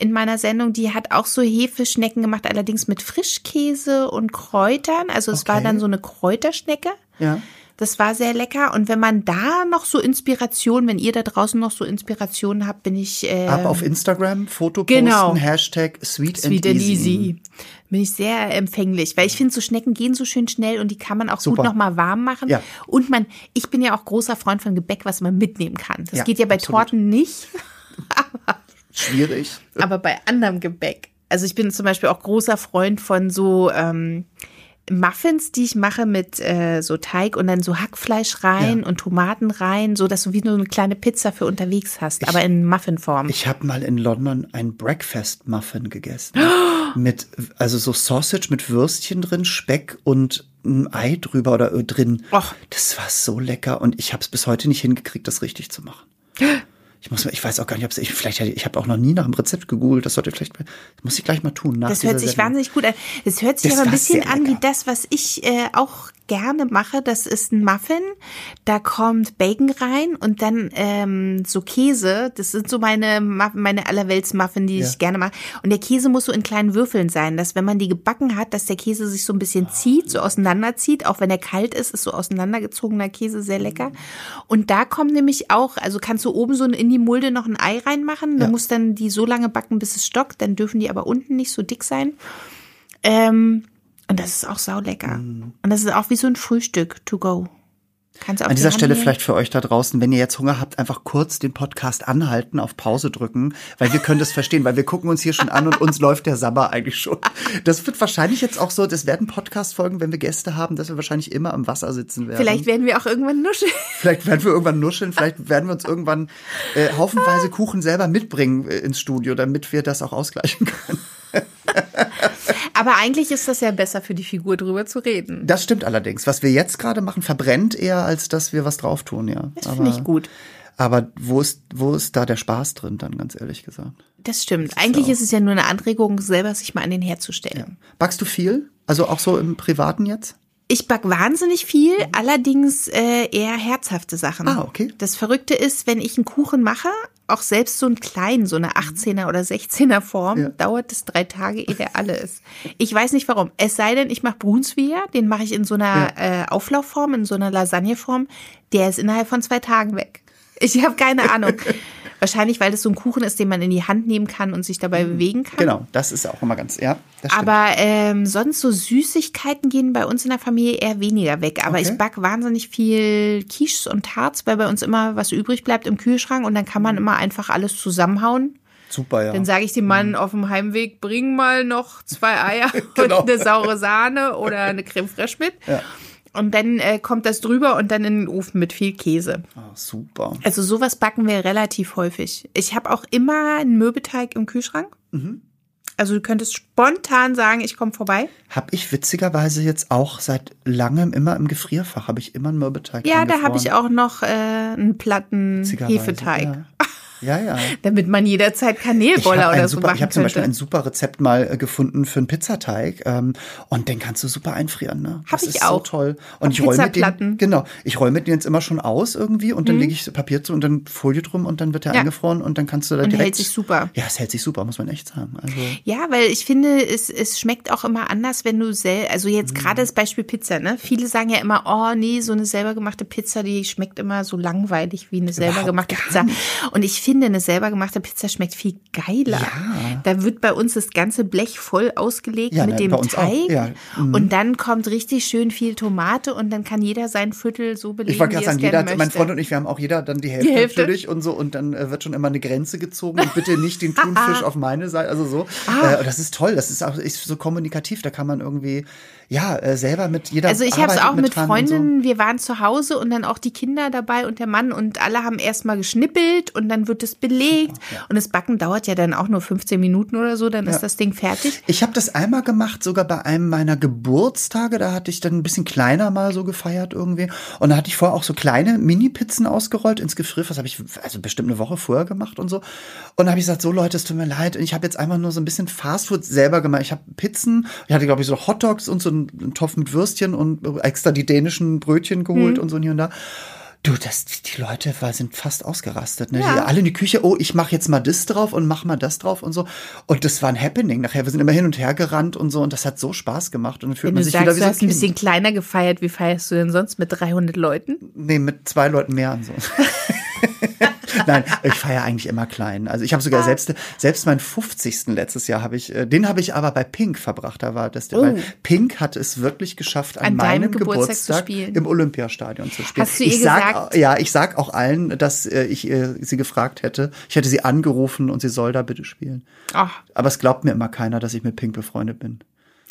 In meiner Sendung, die hat auch so Hefeschnecken gemacht, allerdings mit Frischkäse und Kräutern. Also es war Okay. dann so eine Kräuterschnecke. Ja. Das war sehr lecker. Und wenn man da noch so Inspiration, wenn ihr da draußen noch so Inspirationen habt, bin ich äh, Ab auf Instagram, Foto Genau. posten, Hashtag sweet, Sweet and easy. Bin ich sehr empfänglich, weil ich finde, so Schnecken gehen so schön schnell und die kann man auch Super. gut nochmal warm machen. Ja. Und man, ich bin ja auch großer Freund von Gebäck, was man mitnehmen kann. Das Ja, geht ja bei absolut. Torten nicht, Schwierig. aber bei anderem Gebäck. Also ich bin zum Beispiel auch großer Freund von so ähm, Muffins, die ich mache mit äh, so Teig und dann so Hackfleisch rein Ja. und Tomaten rein, so dass du wie nur eine kleine Pizza für unterwegs hast, aber in Muffinform. Ich habe mal in London ein Breakfast Muffin gegessen. mit, also so Sausage mit Würstchen drin, Speck und ein Ei drüber oder äh, drin. Och. Das war so lecker und ich habe es bis heute nicht hingekriegt, das richtig zu machen. Ich muss, ich weiß auch gar nicht, ob es, ich, vielleicht, ich habe auch noch nie nach dem Rezept gegoogelt. Das sollte vielleicht, das muss ich gleich mal tun. Nach Das hört sich Sendung. wahnsinnig gut an. Das hört sich Das aber ein bisschen an wie das, was ich äh, auch gerne mache. Das ist ein Muffin. Da kommt Bacon rein und dann ähm, so Käse. Das sind so meine meine allerwelts-Muffin, die Ja. ich gerne mache. Und der Käse muss so in kleinen Würfeln sein, dass wenn man die gebacken hat, dass der Käse sich so ein bisschen zieht, so auseinanderzieht. Auch wenn er kalt ist, ist so auseinandergezogener Käse sehr lecker. Und da kommt nämlich auch, also kannst du oben so in die Mulde noch ein Ei reinmachen. Du Ja. musst dann die so lange backen, bis es stockt. Dann dürfen die aber unten nicht so dick sein. Ähm, und das ist auch saulecker. Und das ist auch wie so ein Frühstück to go. Kannst auf An die dieser Hand Stelle vielleicht für euch da draußen, wenn ihr jetzt Hunger habt, einfach kurz den Podcast anhalten, auf Pause drücken, weil wir können das verstehen, weil wir gucken uns hier schon an und uns läuft der Sabber eigentlich schon. Das wird wahrscheinlich jetzt auch so, das werden Podcast-Folgen, wenn wir Gäste haben, dass wir wahrscheinlich immer am Wasser sitzen werden. Vielleicht werden wir auch irgendwann nuscheln. Vielleicht werden wir irgendwann nuscheln, vielleicht werden wir uns irgendwann äh, haufenweise Kuchen selber mitbringen äh, ins Studio, damit wir das auch ausgleichen können. Aber eigentlich ist das ja besser für die Figur, drüber zu reden. Das stimmt allerdings. Was wir jetzt gerade machen, verbrennt eher, als dass wir was drauf tun, ja. Das finde ich gut. Aber wo ist, wo ist da der Spaß drin, dann ganz ehrlich gesagt? Das stimmt. Eigentlich ist es ja nur eine Anregung, selber sich mal an den Herd zu stellen. Backst du viel? Also auch so im Privaten jetzt? Ich back wahnsinnig viel, allerdings äh, eher herzhafte Sachen. Ah, okay. Das Verrückte ist, wenn ich einen Kuchen mache, auch selbst so einen kleinen, so eine 18er oder 16er Form, Ja. dauert es drei Tage, ehe der alle ist. Ich weiß nicht warum. Es sei denn, ich mache Brunsvier, den mache ich in so einer äh, Auflaufform, in so einer Lasagneform. Der ist innerhalb von zwei Tagen weg. Ich habe keine Ahnung. Wahrscheinlich, weil das so ein Kuchen ist, den man in die Hand nehmen kann und sich dabei bewegen kann. Genau, das ist auch immer ganz, ja. Aber ähm, sonst so Süßigkeiten gehen bei uns in der Familie eher weniger weg. Aber Okay. ich back wahnsinnig viel Quiches und Tarts, weil bei uns immer was übrig bleibt im Kühlschrank und dann kann man immer einfach alles zusammenhauen. Super, ja. Dann sage ich dem Mann auf dem Heimweg, bring mal noch zwei Eier Genau. und eine saure Sahne oder eine Creme fraiche mit. Ja. Und dann äh, kommt das drüber und dann in den Ofen mit viel Käse. Ah, super. Also sowas backen wir relativ häufig. Ich habe auch immer einen Mürbeteig im Kühlschrank. Mhm. Also du könntest spontan sagen, ich komme vorbei. Hab ich witzigerweise jetzt auch seit langem immer im Gefrierfach, habe ich immer einen Mürbeteig Ja, da habe ich auch noch äh, einen platten Hefeteig, Ja. Ja, ja. damit man jederzeit Kanelboller habe oder ein so super, machen ich hab zum Beispiel ein super Rezept mal äh, gefunden für einen Pizzateig ähm, und den kannst du super einfrieren. Ne? Hab das ich ist auch. so toll. Und Auf ich. Mhm. den, genau, ich mit den jetzt immer schon aus irgendwie und dann lege ich Papier zu und dann Folie drum und dann wird der Ja. eingefroren und dann kannst du da Und direkt. hält sich super. Ja, es hält sich super, muss man echt sagen. Also Ja, weil ich finde, es, es schmeckt auch immer anders, wenn du sel also Mhm. jetzt gerade das Beispiel Pizza, ne? Viele sagen ja immer, oh nee, so eine selber gemachte Pizza, die schmeckt immer so langweilig wie eine selber Überhaupt gemachte Pizza. Und ich finde, eine selber gemachte Pizza schmeckt viel geiler. Ja. Da wird bei uns das ganze Blech voll ausgelegt Ja, mit ne, dem. Teig. Ja, mhm. Und dann kommt richtig schön viel Tomate und dann kann jeder sein Viertel so belegen, ich wollte gerade er sagen, jeder, mein. Freund und ich, wir haben auch jeder dann die Hälfte, Die Hälfte. natürlich und so und dann äh, wird schon immer eine Grenze gezogen und bitte nicht den Thunfisch auf meine Seite, also so. Ah. Äh, das ist toll, das ist auch ist so kommunikativ, da kann man irgendwie ja äh, selber mit jeder Also ich habe es auch mit dran und so. Freundinnen, wir waren zu Hause und dann auch die Kinder dabei und der Mann und alle haben erstmal geschnippelt und dann wird es belegt und das Backen dauert ja dann auch nur 15 Minuten oder so, dann ist das Ding fertig. Ich habe das einmal gemacht, sogar bei einem meiner Geburtstage. Da hatte ich dann ein bisschen kleiner mal so gefeiert irgendwie. Und da hatte ich vorher auch so kleine Mini-Pizzen ausgerollt ins Gefrierfach. Das habe ich also bestimmt eine Woche vorher gemacht und so. Und da habe ich gesagt, so Leute, es tut mir leid. Ich habe jetzt einfach nur so ein bisschen Fastfood selber gemacht. Ich habe Pizzen, ich hatte glaube ich so Hotdogs und so einen, einen Topf mit Würstchen und extra die dänischen Brötchen geholt und so hier und da. Du, das, die Leute sind fast ausgerastet. Ne? Ja. Die, alle in die Küche, oh, ich mache jetzt mal das drauf und mach mal das drauf und so. Und das war ein Happening. Nachher, wir sind immer hin und her gerannt und so und das hat so Spaß gemacht. Und dann fühlt Wenn man du sich sagst, wieder wie du so ein hast ein bisschen kleiner gefeiert, wie feierst du denn sonst mit 300 Leuten? Nee, mit zwei Leuten mehr und so. Nein, ich feiere eigentlich immer klein. Also ich habe Ah. sogar selbst selbst meinen 50. letztes Jahr habe ich, äh, den habe ich aber bei Pink verbracht. Da war das, Oh. weil Pink hat es wirklich geschafft, an, An meinem Geburtstag Geburtstag, im Olympiastadion zu spielen. Hast du ihr ich sag, gesagt- Ja, ich sag auch allen, dass äh, ich äh, sie gefragt hätte. Ich hätte sie angerufen und sie soll da bitte spielen. Ach, Aber es glaubt mir immer keiner, dass ich mit Pink befreundet bin.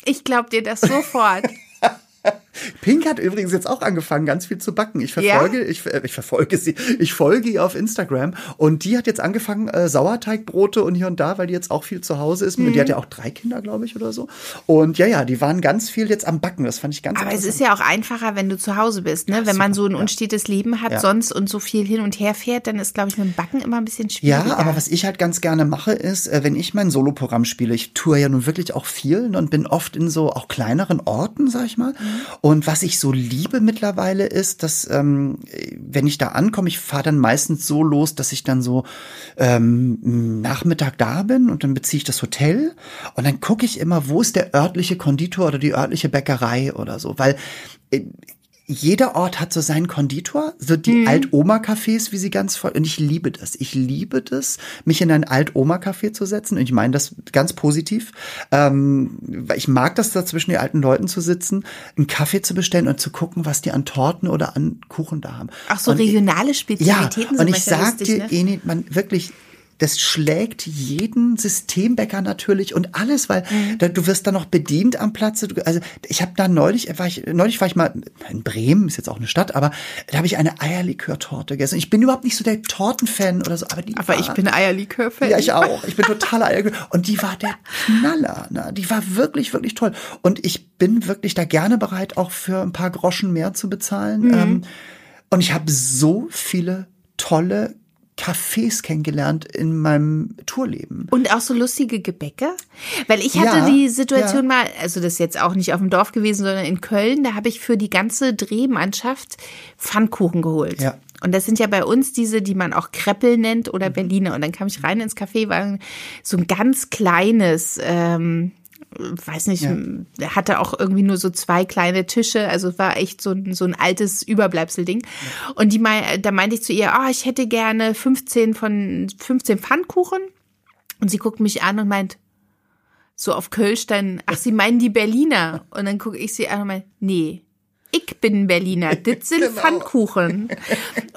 ich glaub dir das sofort. Pink hat übrigens jetzt auch angefangen, ganz viel zu backen. Ich verfolge, ich, äh, ich verfolge sie, ich folge ihr auf Instagram und die hat jetzt angefangen, äh, Sauerteigbrote und hier und da, weil die jetzt auch viel zu Hause ist. Mhm. Die hat ja auch drei Kinder, glaube ich, oder so. Und ja, ja, die waren ganz viel jetzt am Backen. Das fand ich ganz Aber es ist ja auch einfacher, wenn du zu Hause bist, ne? Wenn man so ein unstetes Leben hat Ja. sonst und so viel hin und her fährt, dann ist, glaube ich, mit dem Backen immer ein bisschen schwieriger. Ja, aber was ich halt ganz gerne mache, ist, äh, wenn ich mein Soloprogramm spiele, ich tue ja nun wirklich auch viel und bin oft in so auch kleineren Orten, sag ich mal. Und was ich so liebe mittlerweile ist, dass ähm, wenn ich da ankomme, ich fahre dann meistens so los, dass ich dann so ähm, Nachmittag da bin und dann beziehe ich das Hotel und dann gucke ich immer, wo ist der örtliche Konditor oder die örtliche Bäckerei oder so, weil äh, jeder Ort hat so seinen Konditor, so die Mhm. Alt-Oma-Cafés, wie sie ganz voll. Und ich liebe das. Ich liebe das, mich in ein Alt-Oma-Café zu setzen. Und ich meine das ganz positiv. Ähm, ich mag das, da zwischen den alten Leuten zu sitzen, einen Kaffee zu bestellen und zu gucken, was die an Torten oder an Kuchen da haben. Auch so und regionale ja, Spezialitäten und sind ich sag dir, ne? Eni, man wirklich, das schlägt jeden Systembäcker natürlich und alles, weil Mhm. da, du wirst dann noch bedient am Platze. Du, also ich habe da neulich, war ich, neulich war ich mal in Bremen, ist jetzt auch eine Stadt, aber da habe ich eine Eierlikör-Torte gegessen. Ich bin überhaupt nicht so der Tortenfan oder so, aber die Aber war, ich bin Eierlikör-Fan. ja, ich auch. Ich bin totaler Eierlikör. Und die war der Knaller. Ne? Die war wirklich, wirklich toll. Und ich bin wirklich da gerne bereit, auch für ein paar Groschen mehr zu bezahlen. Mhm. Ähm, und ich habe so viele tolle Cafés kennengelernt in meinem Tourleben. Und auch so lustige Gebäcke? Weil ich hatte Ja, die Situation ja. mal, also das ist jetzt auch nicht auf dem Dorf gewesen, sondern in Köln, da habe ich für die ganze Drehmannschaft Pfannkuchen geholt. Ja. Und das sind ja bei uns diese, die man auch Kreppel nennt oder Berliner. Und dann kam ich rein ins Café, war so ein ganz kleines, ähm, weiß nicht, hatte auch irgendwie nur so zwei kleine Tische, also es war echt so ein, so ein altes Überbleibselding. Und die mei- da meinte ich zu ihr, ah, ich hätte gerne 15 von 15 Pfannkuchen. Und sie guckt mich an und meint, so auf Kölsch dann, ach, Sie meinen die Berliner? Und dann gucke ich sie an und meine, nee, ich bin Berliner, das sind Genau. Pfannkuchen.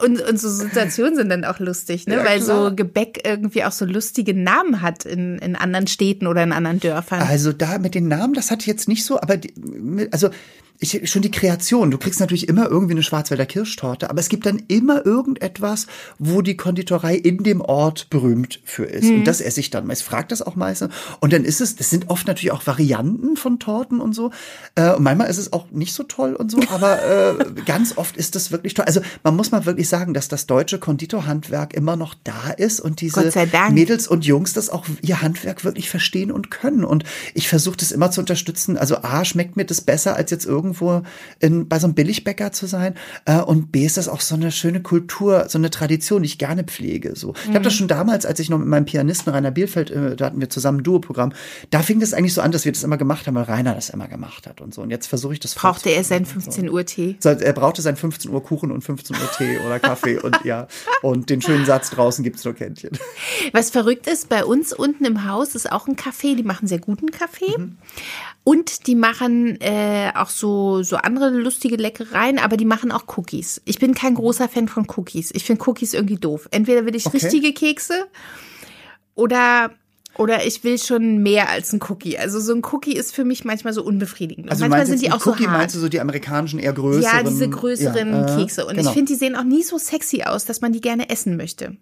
Und, und so Situationen sind dann auch lustig, ne? Ja, weil klar. so Gebäck irgendwie auch so lustige Namen hat in, in anderen Städten oder in anderen Dörfern. Also da mit den Namen, das hatte ich jetzt nicht so, aber die, also ich, schon die Kreation. Du kriegst natürlich immer irgendwie eine Schwarzwälder Kirschtorte, aber es gibt dann immer irgendetwas, wo die Konditorei in dem Ort berühmt für ist. Und das esse ich dann. Ich frage das auch meistens. Und dann ist es, das sind oft natürlich auch Varianten von Torten und so. Äh, und manchmal ist es auch nicht so toll und so, aber äh, ganz oft ist das wirklich toll. Also man muss mal wirklich sagen, dass das deutsche Konditorhandwerk immer noch da ist und diese. Mädels und Jungs das auch ihr Handwerk wirklich verstehen und können. Und ich versuche das immer zu unterstützen. Also A, schmeckt mir das besser, als jetzt irgendwo in, bei so einem Billigbäcker zu sein. Äh, und B, ist das auch so eine schöne Kultur, so eine Tradition, die ich gerne pflege. So. Ich habe das schon damals, als ich noch mit meinem Pianisten Rainer Bielfeld, äh, da hatten wir zusammen ein Duo-Programm, da fing das eigentlich so an, dass wir das immer gemacht haben, weil Rainer das immer gemacht hat und so. Und jetzt versuche ich das Brauchte er seinen 15 Uhr Tee? So, er brauchte seinen 15 Uhr Kuchen und 15 Uhr Tee oder Kaffee und ja. Und den schönen Satz draußen gibt's nur Kännchen. Was verrückt ist, bei uns unten im Haus ist auch ein Café, die machen sehr guten Kaffee. Und die machen äh, auch so, so andere lustige Leckereien, aber die machen auch Cookies. Ich bin kein großer Fan von Cookies. Ich finde Cookies irgendwie doof. Entweder will ich Okay. richtige Kekse oder, oder ich will schon mehr als ein Cookie. Also so ein Cookie ist für mich manchmal so unbefriedigend. Also manchmal sind die auch Cookie, so hart. meinst du so die amerikanischen eher größeren? Ja, diese größeren Ja, äh, Kekse. Und genau. ich finde, die sehen auch nie so sexy aus, dass man die gerne essen möchte.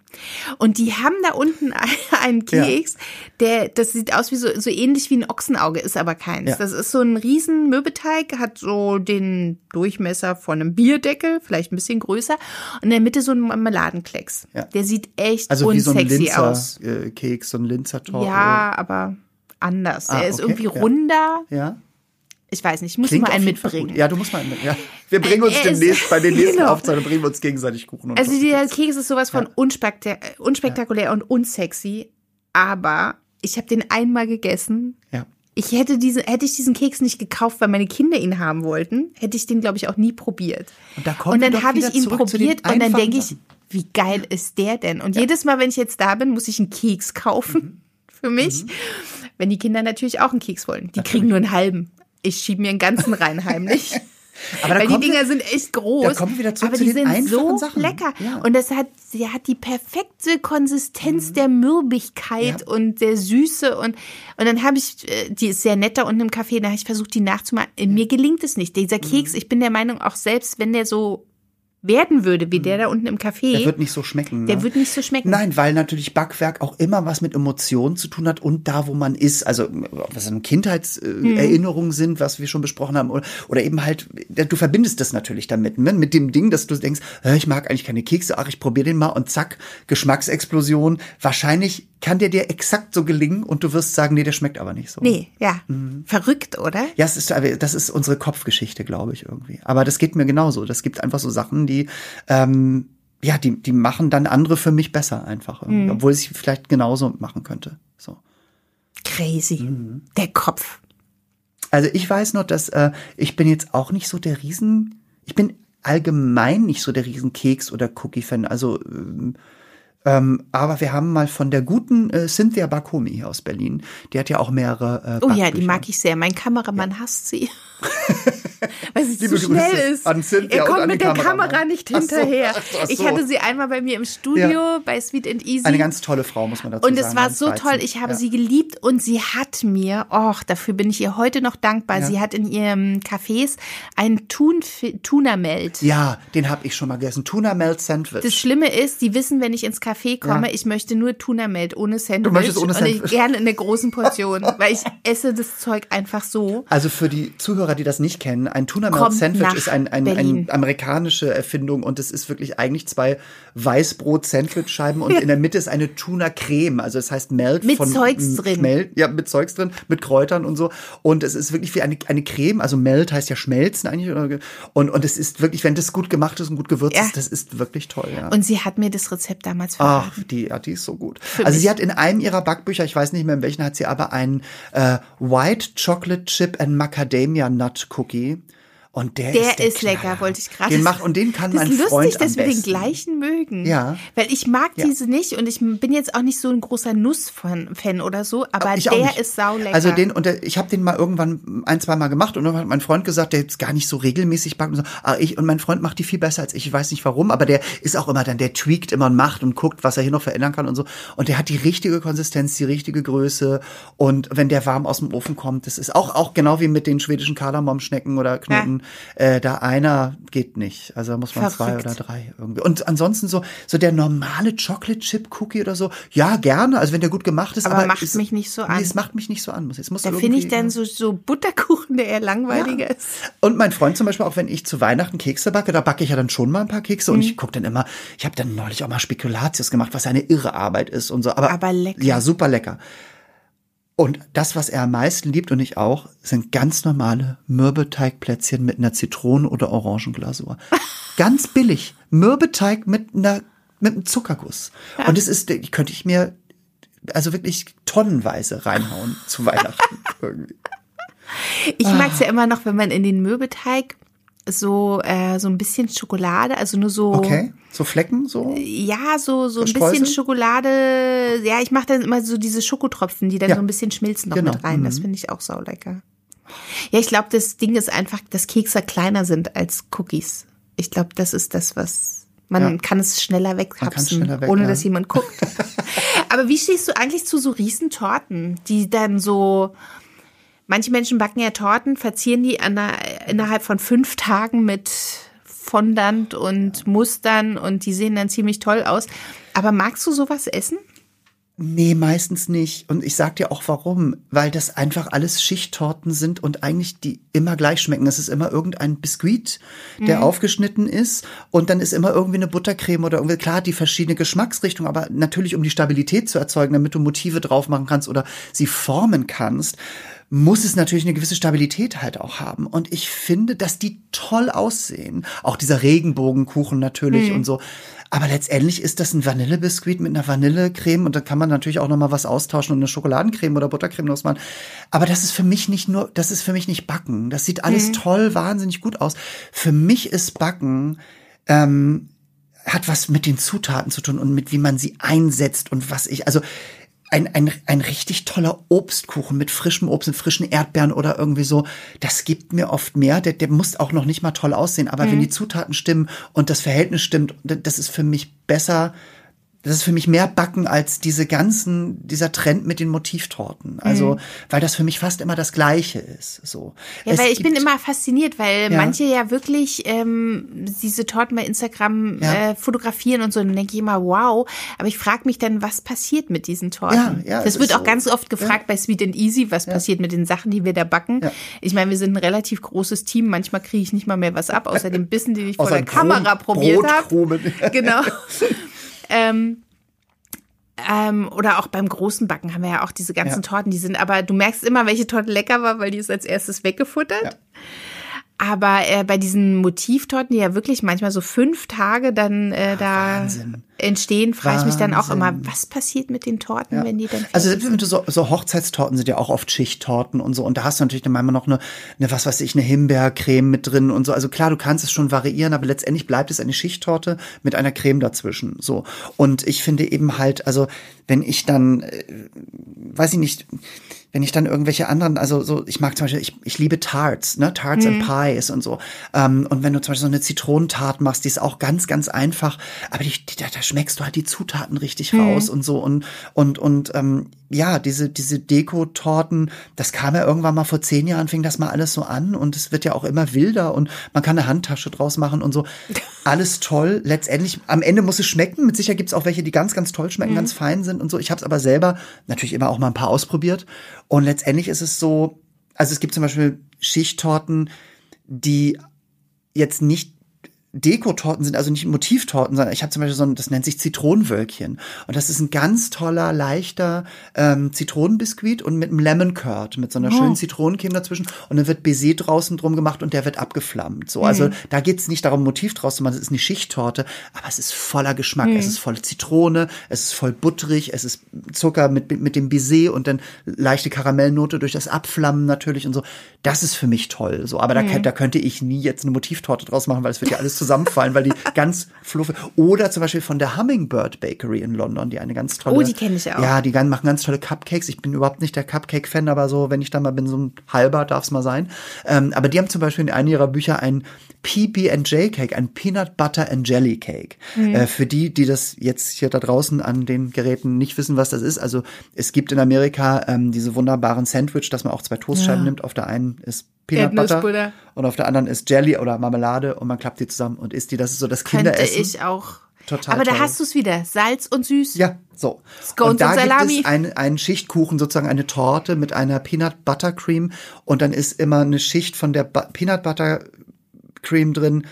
Und die haben da unten einen Ja. Keks, der, das sieht aus wie so, so ähnlich wie ein Ochsenauge, ist aber keins. Ja. Das ist so ein riesen Mürbeteig, hat so den Durchmesser von einem Bierdeckel, vielleicht ein bisschen größer. Und in der Mitte so ein Marmeladenklecks. Ja. Der sieht echt Also wie so ein unsexy aus. Linzer äh, Keks, so ein Linzer Torte. Ja, aber anders. Ah, er ist okay, irgendwie ja. runder. Ja. Ich weiß nicht, ich muss Klingt mal einen mitbringen. Ja, du musst mal einen mit. Ja. Wir bringen uns Er ist- demnächst bei den nächsten Genau. Aufzeichnungen bringen wir uns gegenseitig Kuchen und Also der Keks ist sowas von unspekta unspektakulär und unsexy, aber ich habe den einmal gegessen. Ja. Ich hätte diese, hätte ich diesen Keks nicht gekauft, weil meine Kinder ihn haben wollten, hätte ich den, glaube ich, auch nie probiert. Und da kommen und dann habe ich ihn probiert und dann denke ich, wie geil ist der denn? Und jedes Mal, wenn ich jetzt da bin, muss ich einen Keks kaufen Mhm. Für mich. Wenn die Kinder natürlich auch einen Keks wollen. Die kriegen nur einen halben. Ich schiebe mir einen ganzen rein heimlich. Aber Weil die wir- Dinger sind echt groß. da kommen wir wieder zurück aber zu die sind so Sachen. lecker. Ja. Und das hat, sie hat die perfekte Konsistenz der Mürbigkeit Ja. und der Süße. Und, und dann habe ich, äh, die ist sehr nett da unten im Café, da habe ich versucht, die nachzumachen. Äh, Mir gelingt es nicht. Dieser Keks, ich bin der Meinung, auch selbst wenn der so werden würde, wie der da unten im Café, Der wird nicht so schmecken. der ne? wird nicht so schmecken. Nein, weil natürlich Backwerk auch immer was mit Emotionen zu tun hat und da, wo man ist. Also was in Kindheitserinnerungen sind, was wir schon besprochen haben. Oder, oder eben halt, du verbindest das natürlich damit, ne? mit dem Ding, dass du denkst, "Hä, ich mag eigentlich keine Kekse, ach, ich probiere den mal und zack, Geschmacksexplosion. Wahrscheinlich kann der dir exakt so gelingen und du wirst sagen, nee, der schmeckt aber nicht so. Nee, ja. Mhm. Verrückt, oder? Ja, es ist, das ist unsere Kopfgeschichte, glaube ich, irgendwie. Aber das geht mir genauso. Das gibt einfach so Sachen, die, ähm, ja, die, die machen dann andere für mich besser einfach. Mhm. Obwohl ich vielleicht genauso machen könnte. So. Crazy. Mhm. Der Kopf. Also ich weiß noch, dass äh, ich bin jetzt auch nicht so der Riesen. Ich bin allgemein nicht so der riesen Keks- oder Cookie-Fan. Also ähm, ähm, aber wir haben mal von der guten äh, Cynthia Bakomi hier aus Berlin, die hat ja auch mehrere. Äh, oh ja, die mag ich sehr. Mein Kameramann ja. hasst sie. Weil sie zu schnell ist. er kommt mit der Kamera nicht hinterher. Ach so, ach so. Ich hatte sie einmal bei mir im Studio ja. bei Sweet and Easy. Eine ganz tolle Frau, muss man dazu und sagen. Und es war so toll. Ich habe ja. sie geliebt und sie hat mir, oh, dafür bin ich ihr heute noch dankbar. Sie hat in ihrem Cafés ein Thun Tuna Melt. Ja, den habe ich schon mal gegessen. Tuna Melt Sandwich. Das Schlimme ist, die wissen, wenn ich ins Café komme, ich möchte nur Tuna Melt ohne Sandwich. Du möchtest ohne Sandwich. Und ich, gerne in der großen Portion, weil ich esse das Zeug einfach so. Also für die Zuhörer, die das nicht kennen, ein Tuna Melt Sandwich ist ein, ein, eine amerikanische Erfindung und es ist wirklich eigentlich zwei Weißbrot-Sandwich-Scheiben und in der Mitte ist eine Tuna-Creme. Also es heißt Melt mit von Zeugs drin. Schmel ja, mit Zeugs drin, mit Kräutern und so. Und es ist wirklich wie eine, eine Creme. Also Melt heißt ja schmelzen eigentlich. Und, und es ist wirklich, wenn das gut gemacht ist und gut gewürzt ja. ist, das ist wirklich toll. Ja. Und sie hat mir das Rezept damals. Ach, die, ja, die ist so gut. Für also mich. sie hat in einem ihrer Backbücher, ich weiß nicht mehr in welchen, hat sie aber einen äh, White Chocolate Chip and Macadamia Nut Cookie. Und der, der ist, der ist lecker, wollte ich gerade Den macht und den kann das mein Freund lustig, dass wir den gleichen mögen. Ja. Weil ich mag ja. diese nicht und ich bin jetzt auch nicht so ein großer Nuss-Fan oder so, aber ich der ist saulecker. Also den und der, ich habe den mal irgendwann ein, zwei Mal gemacht und dann hat mein Freund gesagt, der jetzt gar nicht so regelmäßig backt und so. Ah, ich und mein Freund macht die viel besser als ich. Ich weiß nicht warum, aber der ist auch immer dann, der tweakt immer und macht und guckt, was er hier noch verändern kann und so. Und der hat die richtige Konsistenz, die richtige Größe und wenn der warm aus dem Ofen kommt, das ist auch auch genau wie mit den schwedischen Kardamomschnecken oder Knoten, ja. Äh, da einer geht nicht. Also da muss man Verrückt. zwei oder drei irgendwie. Und ansonsten so, so der normale Chocolate Chip Cookie oder so, ja, gerne. Also wenn der gut gemacht ist. Aber, aber macht es, mich nicht so an. Nee, es macht mich nicht so an. Jetzt muss da finde ich dann so, so Butterkuchen, der eher langweiliger ja. ist. Und mein Freund zum Beispiel, auch wenn ich zu Weihnachten Kekse backe, da backe ich ja dann schon mal ein paar Kekse. Mhm. Und ich gucke dann immer, ich habe dann neulich auch mal Spekulatius gemacht, was eine irre Arbeit ist und so. Aber, aber lecker. Ja, super lecker. Und das, was er am meisten liebt und ich auch, sind ganz normale Mürbeteigplätzchen mit einer Zitronen- oder Orangenglasur. ganz billig. Mürbeteig mit einer, mit einem Zuckerguss. Ja. Und es ist, könnte ich mir also wirklich tonnenweise reinhauen zu Weihnachten irgendwie. Ich mag es ja immer noch, wenn man in den Mürbeteig so äh, so ein bisschen Schokolade, also nur so Okay, so Flecken so? Ja, so so ein bisschen Schokolade. Ja, ich mache dann immer so diese Schokotropfen, die dann ja. so ein bisschen schmilzen noch genau. mit rein. Das mhm. finde ich auch sau lecker. Ja, ich glaube, das Ding ist einfach, dass Kekse kleiner sind als Cookies. Ich glaube, das ist das, was man ja. kann es schneller weghapsen, weg, ohne ja. dass jemand guckt. Aber wie stehst du eigentlich zu so Riesentorten, die dann so Manche Menschen backen ja Torten, verzieren die einer, innerhalb von fünf Tagen mit Fondant und Mustern und die sehen dann ziemlich toll aus. Aber magst du sowas essen? Nee, meistens nicht. Und ich sag dir auch warum. Weil das einfach alles Schichttorten sind und eigentlich die immer gleich schmecken. Es ist immer irgendein Biskuit, der mhm. aufgeschnitten ist. Und dann ist immer irgendwie eine Buttercreme oder irgendwie, klar, die verschiedene Geschmacksrichtungen, aber natürlich, um die Stabilität zu erzeugen, damit du Motive drauf machen kannst oder sie formen kannst muss es natürlich eine gewisse Stabilität halt auch haben. Und ich finde, dass die toll aussehen. Auch dieser Regenbogenkuchen natürlich mhm. und so. Aber letztendlich ist das ein Vanillebiskuit mit einer Vanillecreme und da kann man natürlich auch noch mal was austauschen und eine Schokoladencreme oder Buttercreme draus machen. Aber das ist für mich nicht nur, das ist für mich nicht Backen. Das sieht alles mhm. toll, wahnsinnig gut aus. Für mich ist Backen ähm, hat was mit den Zutaten zu tun und mit wie man sie einsetzt und was ich, also ein, ein, ein richtig toller Obstkuchen mit frischem Obst und frischen Erdbeeren oder irgendwie so, das gibt mir oft mehr. Der, der muss auch noch nicht mal toll aussehen, aber mhm. wenn die Zutaten stimmen und das Verhältnis stimmt, das ist für mich besser das ist für mich mehr Backen als diese ganzen, dieser Trend mit den Motivtorten. Also, mhm. weil das für mich fast immer das Gleiche ist. So. Ja, es weil ich bin immer fasziniert, weil ja. manche ja wirklich ähm, diese Torten bei Instagram ja. äh, fotografieren und so. Und dann denke ich immer, wow. Aber ich frage mich dann, was passiert mit diesen Torten? Ja, ja, das wird auch so. ganz oft gefragt bei Sweet and Easy, was passiert mit den Sachen, die wir da backen. Ich meine, wir sind ein relativ großes Team. Manchmal kriege ich nicht mal mehr was ab, außer dem Bissen, den ich vor der Kamera probiert habe. Genau. Ähm, ähm, oder auch beim großen Backen haben wir ja auch diese ganzen ja. Torten, die sind, aber du merkst immer, welche Torte lecker war, weil die ist als erstes weggefuttert. Ja. Aber äh, bei diesen Motivtorten, die ja wirklich manchmal so fünf Tage dann äh, da Wahnsinn. entstehen, frage ich mich dann auch immer, was passiert mit den Torten, wenn die dann Also selbst so, so Hochzeitstorten sind ja auch oft Schichttorten und so. Und da hast du natürlich dann manchmal noch eine, eine, was weiß ich, eine Himbeercreme mit drin und so. Also klar, du kannst es schon variieren, aber letztendlich bleibt es eine Schichttorte mit einer Creme dazwischen. So. Und ich finde eben halt, also wenn ich dann, äh, weiß ich nicht, wenn ich dann irgendwelche anderen, also so, ich mag zum Beispiel, ich, ich liebe Tarts, ne, Tarts and Pies und so. Ähm, und wenn du zum Beispiel so eine Zitronentart machst, die ist auch ganz, ganz einfach, aber die, die, da, da schmeckst du halt die Zutaten richtig raus und so und und und ähm, ja, diese diese Deko-Torten, das kam ja irgendwann mal vor zehn Jahren, fing das mal alles so an und es wird ja auch immer wilder und man kann eine Handtasche draus machen und so. Alles toll. Letztendlich, am Ende muss es schmecken. Mit Sicherheit gibt's auch welche, die ganz, ganz toll schmecken, ganz fein sind und so. Ich habe es aber selber natürlich immer auch mal ein paar ausprobiert. Und letztendlich ist es so, also es gibt zum Beispiel Schichttorten, die jetzt nicht Dekotorten sind, also nicht Motivtorten, sondern ich habe zum Beispiel so ein, das nennt sich Zitronenwölkchen. Und das ist ein ganz toller, leichter ähm, Zitronenbiskuit und mit einem Lemon Curd, mit so einer schönen Zitronencreme dazwischen. Und dann wird Baiser draußen drum gemacht und der wird abgeflammt. So, also da geht's nicht darum, Motiv draus zu machen, es ist eine Schichttorte, aber es ist voller Geschmack. Es ist voll Zitrone, es ist voll butterig, es ist Zucker mit, mit dem Baiser und dann leichte Karamellnote durch das Abflammen natürlich und so. Das ist für mich toll. So, aber da, könnt- da könnte ich nie jetzt eine Motivtorte draus machen, weil es wird ja alles zusammenfallen, weil die ganz fluffig. Oder zum Beispiel von der Hummingbird Bakery in London, die eine ganz tolle. Oh, die kenne ich auch. Ja, die machen ganz tolle Cupcakes. Ich bin überhaupt nicht der Cupcake-Fan, aber so, wenn ich da mal bin, so ein halber darf es mal sein. Ähm, aber die haben zum Beispiel in einem ihrer Bücher ein PB&J Cake, ein Peanut Butter and Jelly Cake. Mhm. Äh, für die, die das jetzt hier da draußen an den Geräten nicht wissen, was das ist. Also es gibt in Amerika ähm, diese wunderbaren Sandwich, dass man auch zwei Toastscheiben nimmt. Auf der einen ist Peanut Butter und auf der anderen ist Jelly oder Marmelade und man klappt die zusammen und isst die. Das ist so das könnte Kinderessen. ich auch. Total Aber da toll. hast du es wieder, Salz und süß. Ja, so. Scones und da und Salami. gibt es ein- einen Schichtkuchen, sozusagen eine Torte mit einer Peanut Butter Cream und dann ist immer eine Schicht von der Bu Peanut Butter Cream drin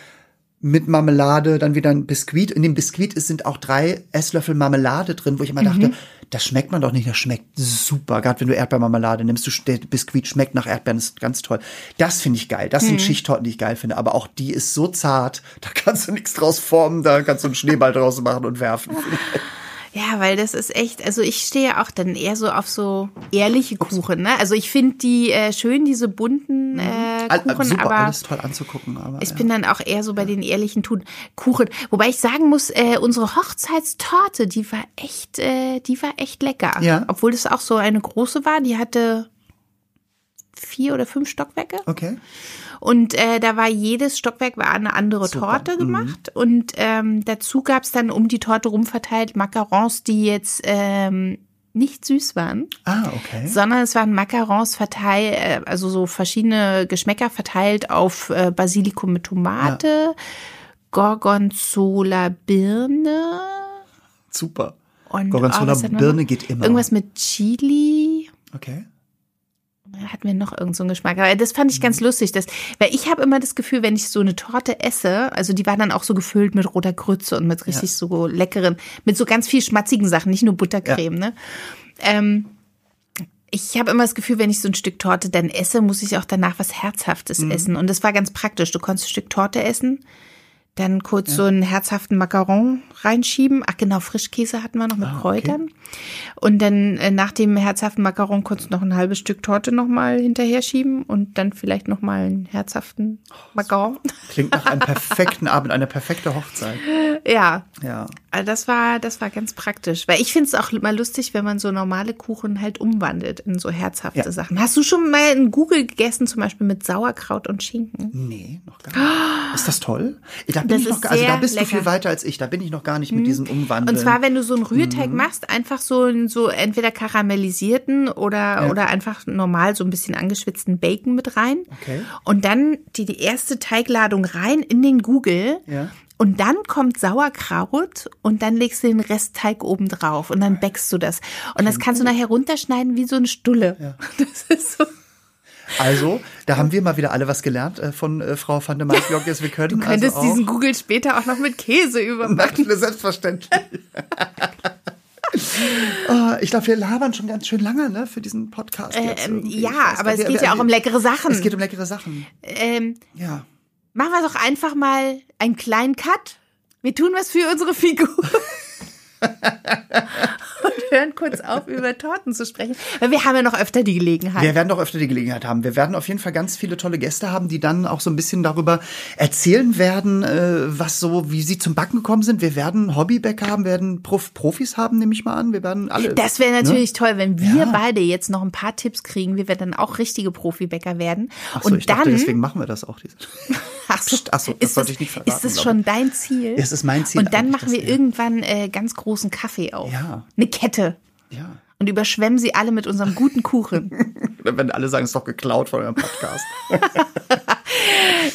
mit Marmelade, dann wieder ein Biskuit. In dem Biskuit ist- sind auch drei Esslöffel Marmelade drin, wo ich immer dachte, das schmeckt man doch nicht, das schmeckt super. Gerade wenn du Erdbeermarmelade nimmst, du, der Biskuit schmeckt nach Erdbeeren, das ist ganz toll. Das finde ich geil. Das sind Schichttorten, die ich geil finde. Aber auch die ist so zart, da kannst du nichts draus formen, da kannst du einen Schneeball draus machen und werfen. Ja, weil das ist echt, also ich stehe auch dann eher so auf so ehrliche Kuchen, ne? Also ich finde die äh, schön, diese bunten äh, All- Kuchen, super, aber alles toll anzugucken. Aber, ich ja. bin dann auch eher so bei den ehrlichen Tun Kuchen. Wobei ich sagen muss, äh, unsere Hochzeitstorte, die war echt, äh, die war echt lecker. Ja. Obwohl das auch so eine große war, die hatte vier oder fünf Stockwerke. Okay. Und äh, da war jedes Stockwerk war eine andere Super. Mhm. Torte gemacht. Und ähm, dazu gab es dann um die Torte rum verteilt Macarons, die jetzt ähm, nicht süß waren, Ah, okay. sondern es waren Macarons verteilt, äh, also so verschiedene Geschmäcker verteilt auf äh, Basilikum mit Tomate, Gorgonzola Birne Super. und Gorgonzola oh, Birne geht immer. Irgendwas mit Chili. Okay. Hatten wir noch irgendeinen so einen Geschmack. Aber das fand ich ganz lustig. Das, weil ich habe immer das Gefühl, wenn ich so eine Torte esse, also die war dann auch so gefüllt mit roter Grütze und mit richtig so leckeren, mit so ganz viel schmatzigen Sachen, nicht nur Buttercreme, ne? Ähm, ich habe immer das Gefühl, wenn ich so ein Stück Torte dann esse, muss ich auch danach was Herzhaftes essen. Und das war ganz praktisch. Du konntest ein Stück Torte essen, dann kurz so einen herzhaften Macaron reinschieben. Ach genau, Frischkäse hatten wir noch mit Kräutern. Und dann äh, nach dem herzhaften Macaron kurz noch ein halbes Stück Torte nochmal hinterher schieben und dann vielleicht nochmal einen herzhaften Macaron. Klingt nach einem perfekten Abend, eine perfekte Hochzeit. Ja, Ja. also das war, das war ganz praktisch. Weil ich finde es auch immer lustig, wenn man so normale Kuchen halt umwandelt in so herzhafte Ja. Sachen. Hast du schon mal in Google gegessen, zum Beispiel mit Sauerkraut und Schinken? Nee, noch gar nicht. Ist das toll? Da bin Das ich noch, ist also da bist du viel lecker. Weiter als ich. Da bin ich noch gar nicht mit diesem Umwandeln. Und zwar, wenn du so einen Rührteig machst, einfach so, einen- so entweder karamellisierten oder, oder einfach normal so ein bisschen angeschwitzten Bacon mit rein. Okay. Und dann die, die erste Teigladung rein in den Google. Ja. Und dann kommt Sauerkraut und dann legst du den Rest Teig oben drauf und dann backst du das. Und das kannst du nachher runterschneiden wie so eine Stulle. Das ist so. Also, da haben wir mal wieder alle was gelernt äh, von äh, Frau van der Maiklockes. Wir können Du könntest also auch, diesen Google später auch noch mit Käse überbacken. Selbstverständlich. Oh, ich glaube, wir labern schon ganz schön lange, ne, für diesen Podcast. Ähm, ja, weiß aber es geht wir- ja auch um leckere Sachen. Es geht um leckere Sachen. ähm, Ja. machen wir doch einfach mal einen kleinen Cut. Wir tun was für unsere Figur. Hören kurz auf, über Torten zu sprechen. Weil wir haben ja noch öfter die Gelegenheit. Wir werden doch öfter die Gelegenheit haben. Wir werden auf jeden Fall ganz viele tolle Gäste haben, die dann auch so ein bisschen darüber erzählen werden, äh, was so, wie sie zum Backen gekommen sind. Wir werden Hobbybäcker haben, werden Prof Profis haben, nehme ich mal an. Wir werden alle. Das wäre natürlich toll, wenn wir Ja. beide jetzt noch ein paar Tipps kriegen, wie wir dann auch richtige Profibäcker werden. Ach so, und ich dann, dachte, deswegen machen wir das auch. diese- ach so, Psst, ach so, das sollte das, ich nicht verraten, Ist das schon dein Ziel? Es ist mein Ziel Und dann machen wir ja. irgendwann äh, ganz großen Kaffee auf. Ja. Eine Kette. Ja. Und überschwemmen sie alle mit unserem guten Kuchen. Wenn alle sagen, es ist doch geklaut von eurem Podcast.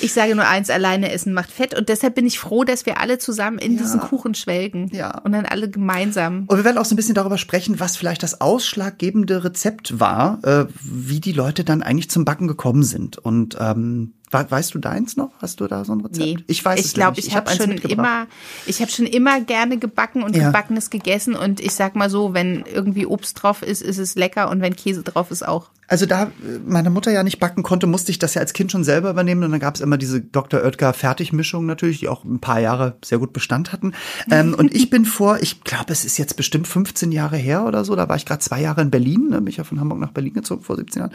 Ich sage nur eins, alleine essen macht fett. Und deshalb bin ich froh, dass wir alle zusammen in Ja. diesen Kuchen schwelgen. Ja. Und dann alle gemeinsam. Und wir werden auch so ein bisschen darüber sprechen, was vielleicht das ausschlaggebende Rezept war, äh, wie die Leute dann eigentlich zum Backen gekommen sind. Und ähm, weißt du deins noch? Hast du da so ein Rezept? Nee, Ich weiß ich es glaube, nicht. ich habe eins schon immer, ich habe schon immer gerne gebacken und Ja. gebackenes gegessen und ich sag mal so, wenn irgendwie Obst drauf ist, ist es lecker und wenn Käse drauf ist auch. Also da meine Mutter ja nicht backen konnte, musste ich das ja als Kind schon selber übernehmen. Und dann gab es immer diese Dr. Oetker Fertigmischung natürlich, die auch ein paar Jahre sehr gut Bestand hatten. Ähm, und ich bin vor, ich glaube, es ist jetzt bestimmt 15 Jahre her oder so, da war ich gerade zwei Jahre in Berlin, ne, bin ich ja von Hamburg nach Berlin gezogen vor 17 Jahren.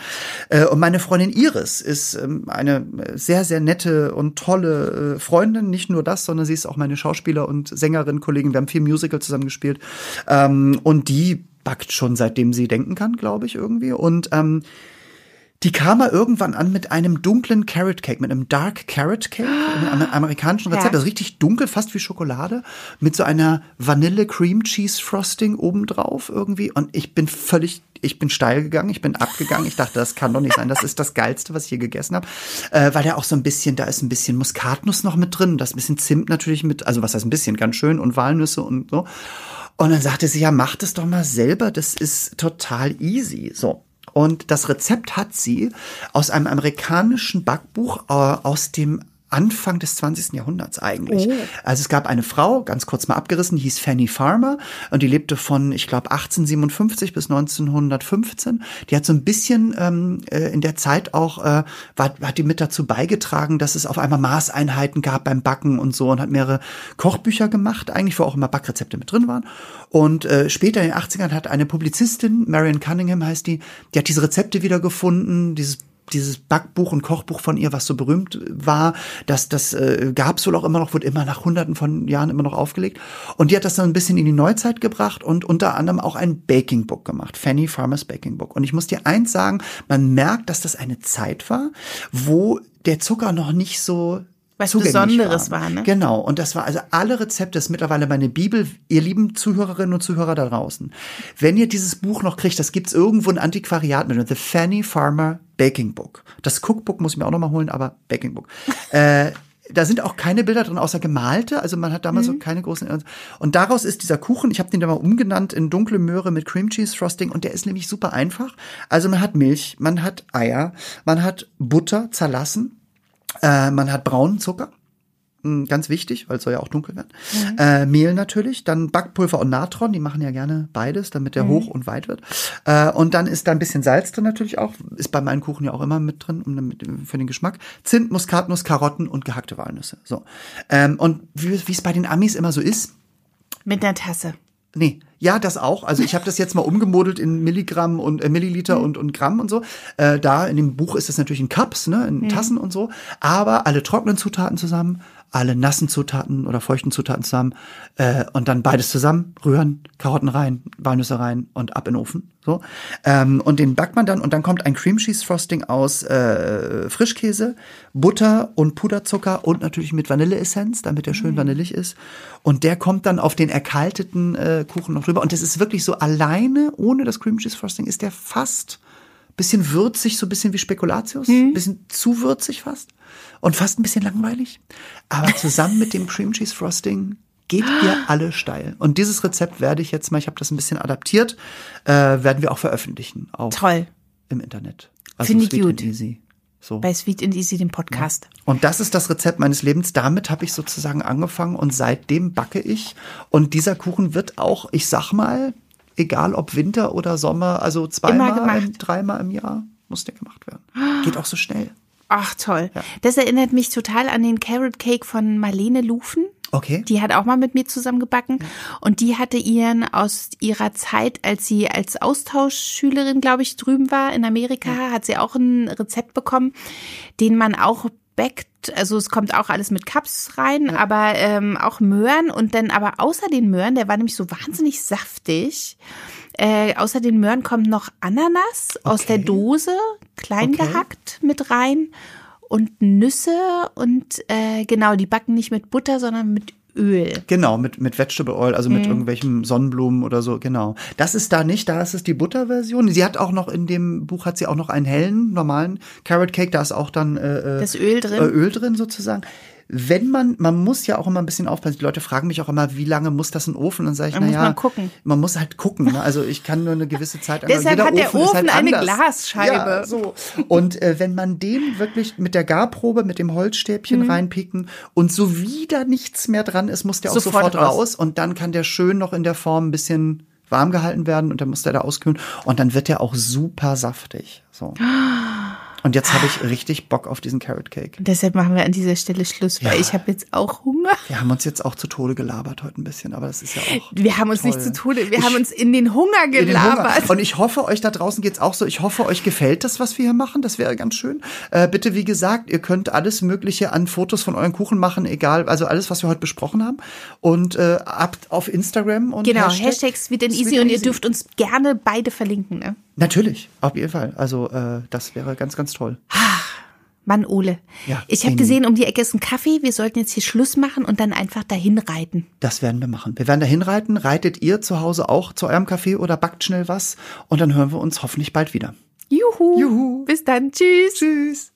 Äh, und meine Freundin Iris ist ähm, eine sehr, sehr nette und tolle äh, Freundin. Nicht nur das, sondern sie ist auch meine Schauspieler- und Sängerin, Kollegin. Wir haben viel Musical zusammen gespielt. Ähm, und die backt schon seitdem sie denken kann, glaube ich, irgendwie. Und ähm, die kam mal irgendwann an mit einem dunklen Carrot Cake, mit einem Dark Carrot Cake, einem amerikanischen Rezept, Ja. das ist richtig dunkel, fast wie Schokolade, mit so einer Vanille Cream Cheese Frosting obendrauf irgendwie. Und ich bin völlig, ich bin steil gegangen, ich bin abgegangen. Ich dachte, das kann doch nicht sein. Das ist das Geilste, was ich je gegessen habe. Äh, weil der auch so ein bisschen, da ist ein bisschen Muskatnuss noch mit drin, das bisschen Zimt natürlich mit, also was heißt ein bisschen, ganz schön und Walnüsse und so. Und dann sagte sie, ja, mach das doch mal selber, das ist total easy. So. Und das Rezept hat sie aus einem amerikanischen Backbuch äh, aus dem Anfang des 20. Jahrhunderts eigentlich. Oh. Also es gab eine Frau, ganz kurz mal abgerissen, die hieß Fanny Farmer und die lebte von, ich glaube, 1857 bis 1915. Die hat so ein bisschen ähm, äh, in der Zeit auch, äh, war, hat die mit dazu beigetragen, dass es auf einmal Maßeinheiten gab beim Backen und so und hat mehrere Kochbücher gemacht, eigentlich, wo auch immer Backrezepte mit drin waren. Und äh, später in den 80ern hat eine Publizistin, Marion Cunningham heißt die, die hat diese Rezepte wiedergefunden, dieses dieses Backbuch und Kochbuch von ihr, was so berühmt war, das, das äh, gab es wohl auch immer noch, wurde immer nach hunderten von Jahren immer noch aufgelegt. Und die hat das dann ein bisschen in die Neuzeit gebracht und unter anderem auch ein Baking Book gemacht, Fanny Farmers Baking Book. Und ich muss dir eins sagen, man merkt, dass das eine Zeit war, wo der Zucker noch nicht so Was Besonderes war, ne? Genau. Und das war also alle Rezepte, das ist mittlerweile meine Bibel, ihr lieben Zuhörerinnen und Zuhörer da draußen. Wenn ihr dieses Buch noch kriegt, das gibt's irgendwo ein Antiquariat mit, The Fanny Farmer Baking Book. Das Cookbook muss ich mir auch noch mal holen, aber Baking Book. äh, da sind auch keine Bilder drin, außer gemalte. Also man hat damals Mhm. so keine großen. Und daraus ist dieser Kuchen, ich habe den da mal umgenannt in dunkle Möhre mit Cream Cheese Frosting und der ist nämlich super einfach. Also man hat Milch, man hat Eier, man hat Butter zerlassen, äh, man hat braunen Zucker. Mm, Ganz wichtig, weil es soll ja auch dunkel werden. Äh, Mehl natürlich, dann Backpulver und Natron, die machen ja gerne beides, damit der hoch und weit wird. Äh, und dann ist da ein bisschen Salz drin natürlich auch, ist bei meinen Kuchen ja auch immer mit drin, um für den Geschmack. Zimt, Muskatnuss, Karotten und gehackte Walnüsse. So. Ähm, und wie wie es bei den Amis immer so ist, Mit einer Tasse. Nee, ja, das auch. Also ich habe das jetzt mal umgemodelt in Milligramm und äh, Milliliter und, und Gramm und so. Äh, da in dem Buch ist das natürlich in Cups, ne, in Tassen und so. Aber alle trockenen Zutaten zusammen, alle nassen Zutaten oder feuchten Zutaten zusammen äh, und dann beides zusammen rühren, Karotten rein, Walnüsse rein und ab in den Ofen. So ähm, und den backt man dann und dann kommt ein Cream Cheese Frosting aus äh, Frischkäse, Butter und Puderzucker und natürlich mit Vanilleessenz, damit der schön vanillig ist. Und der kommt dann auf den erkalteten äh, Kuchen noch drüber. Und das ist wirklich so alleine, ohne das Cream Cheese Frosting, ist der fast bisschen würzig, so ein bisschen wie Spekulatius, ein bisschen zu würzig fast und fast ein bisschen langweilig. Aber zusammen mit dem Cream Cheese Frosting geht ihr alle steil. Und dieses Rezept werde ich jetzt mal, ich habe das ein bisschen adaptiert, äh, werden wir auch veröffentlichen auf, Toll. im Internet. Also Finde ich Sweet gut. Easy. So. Bei Sweet and Easy, dem Podcast. Und das ist das Rezept meines Lebens. Damit habe ich sozusagen angefangen und seitdem backe ich. Und dieser Kuchen wird auch, ich sag mal, egal ob Winter oder Sommer, also zweimal, dreimal im Jahr muss der gemacht werden. Geht auch so schnell. Ach, toll. Das erinnert mich total an den Carrot Cake von Marlene Lufen. Okay. Die hat auch mal mit mir zusammen gebacken. Und die hatte ihren aus ihrer Zeit, als sie als Austauschschülerin, glaube ich, drüben war in Amerika, hat sie auch ein Rezept bekommen, den man auch backt. Also es kommt auch alles mit Cups rein, aber ähm, auch Möhren und dann aber außer den Möhren, der war nämlich so wahnsinnig saftig. Äh, außer den Möhren kommt noch Ananas aus der Okay. Dose, klein Okay. gehackt mit rein und Nüsse und äh, genau, die backen nicht mit Butter, sondern mit Öl. Genau, mit, mit Vegetable Oil, also mit irgendwelchen Sonnenblumen oder so, genau. Das ist da nicht, da ist es die Butterversion. Sie hat auch noch in dem Buch hat sie auch noch einen hellen, normalen Carrot Cake, da ist auch dann äh, äh, Das Öl drin. äh, Öl drin sozusagen. Wenn man, man muss ja auch immer ein bisschen aufpassen. Die Leute fragen mich auch immer, wie lange muss das in den Ofen? Dann sage ich, Da muss naja, man gucken. man muss halt gucken. Ne? Also ich kann nur eine gewisse Zeit. Deshalb hat der ist halt Ofen eine anders. Glasscheibe. Ja, so. Und äh, wenn man den wirklich mit der Garprobe, mit dem Holzstäbchen Mhm. reinpicken und so wieder nichts mehr dran ist, muss der auch Sofort sofort, raus. raus. Und dann kann der schön noch in der Form ein bisschen warm gehalten werden und dann muss der da auskühlen. Und dann wird der auch super saftig. So. Und jetzt habe ich richtig Bock auf diesen Carrot Cake. Und deshalb machen wir an dieser Stelle Schluss, weil Ja. ich habe jetzt auch Hunger. Wir haben uns jetzt auch zu Tode gelabert heute ein bisschen, aber das ist ja auch. Wir haben uns toll. nicht zu Tode, wir Ich- haben uns in den Hunger in den gelabert. Hunger. Und ich hoffe, euch da draußen geht's auch so. Ich hoffe, euch gefällt das, was wir hier machen. Das wäre ganz schön. Äh, bitte, wie gesagt, ihr könnt alles Mögliche an Fotos von euren Kuchen machen, egal, also alles, was wir heute besprochen haben. Und äh, ab auf Instagram und Genau, Hashtag, Hashtag Sweet and Sweet Easy und ihr dürft uns gerne beide verlinken. Ne? Natürlich, auf jeden Fall. Also äh, das wäre ganz, ganz toll. Mann, Ole. Ja, ich habe gesehen, um die Ecke ist ein Kaffee. Wir sollten jetzt hier Schluss machen und dann einfach dahin reiten. Das werden wir machen. Wir werden da hinreiten. Reitet ihr zu Hause auch zu eurem Café oder backt schnell was? Und dann hören wir uns hoffentlich bald wieder. Juhu. Juhu. Bis dann. Tschüss. Tschüss.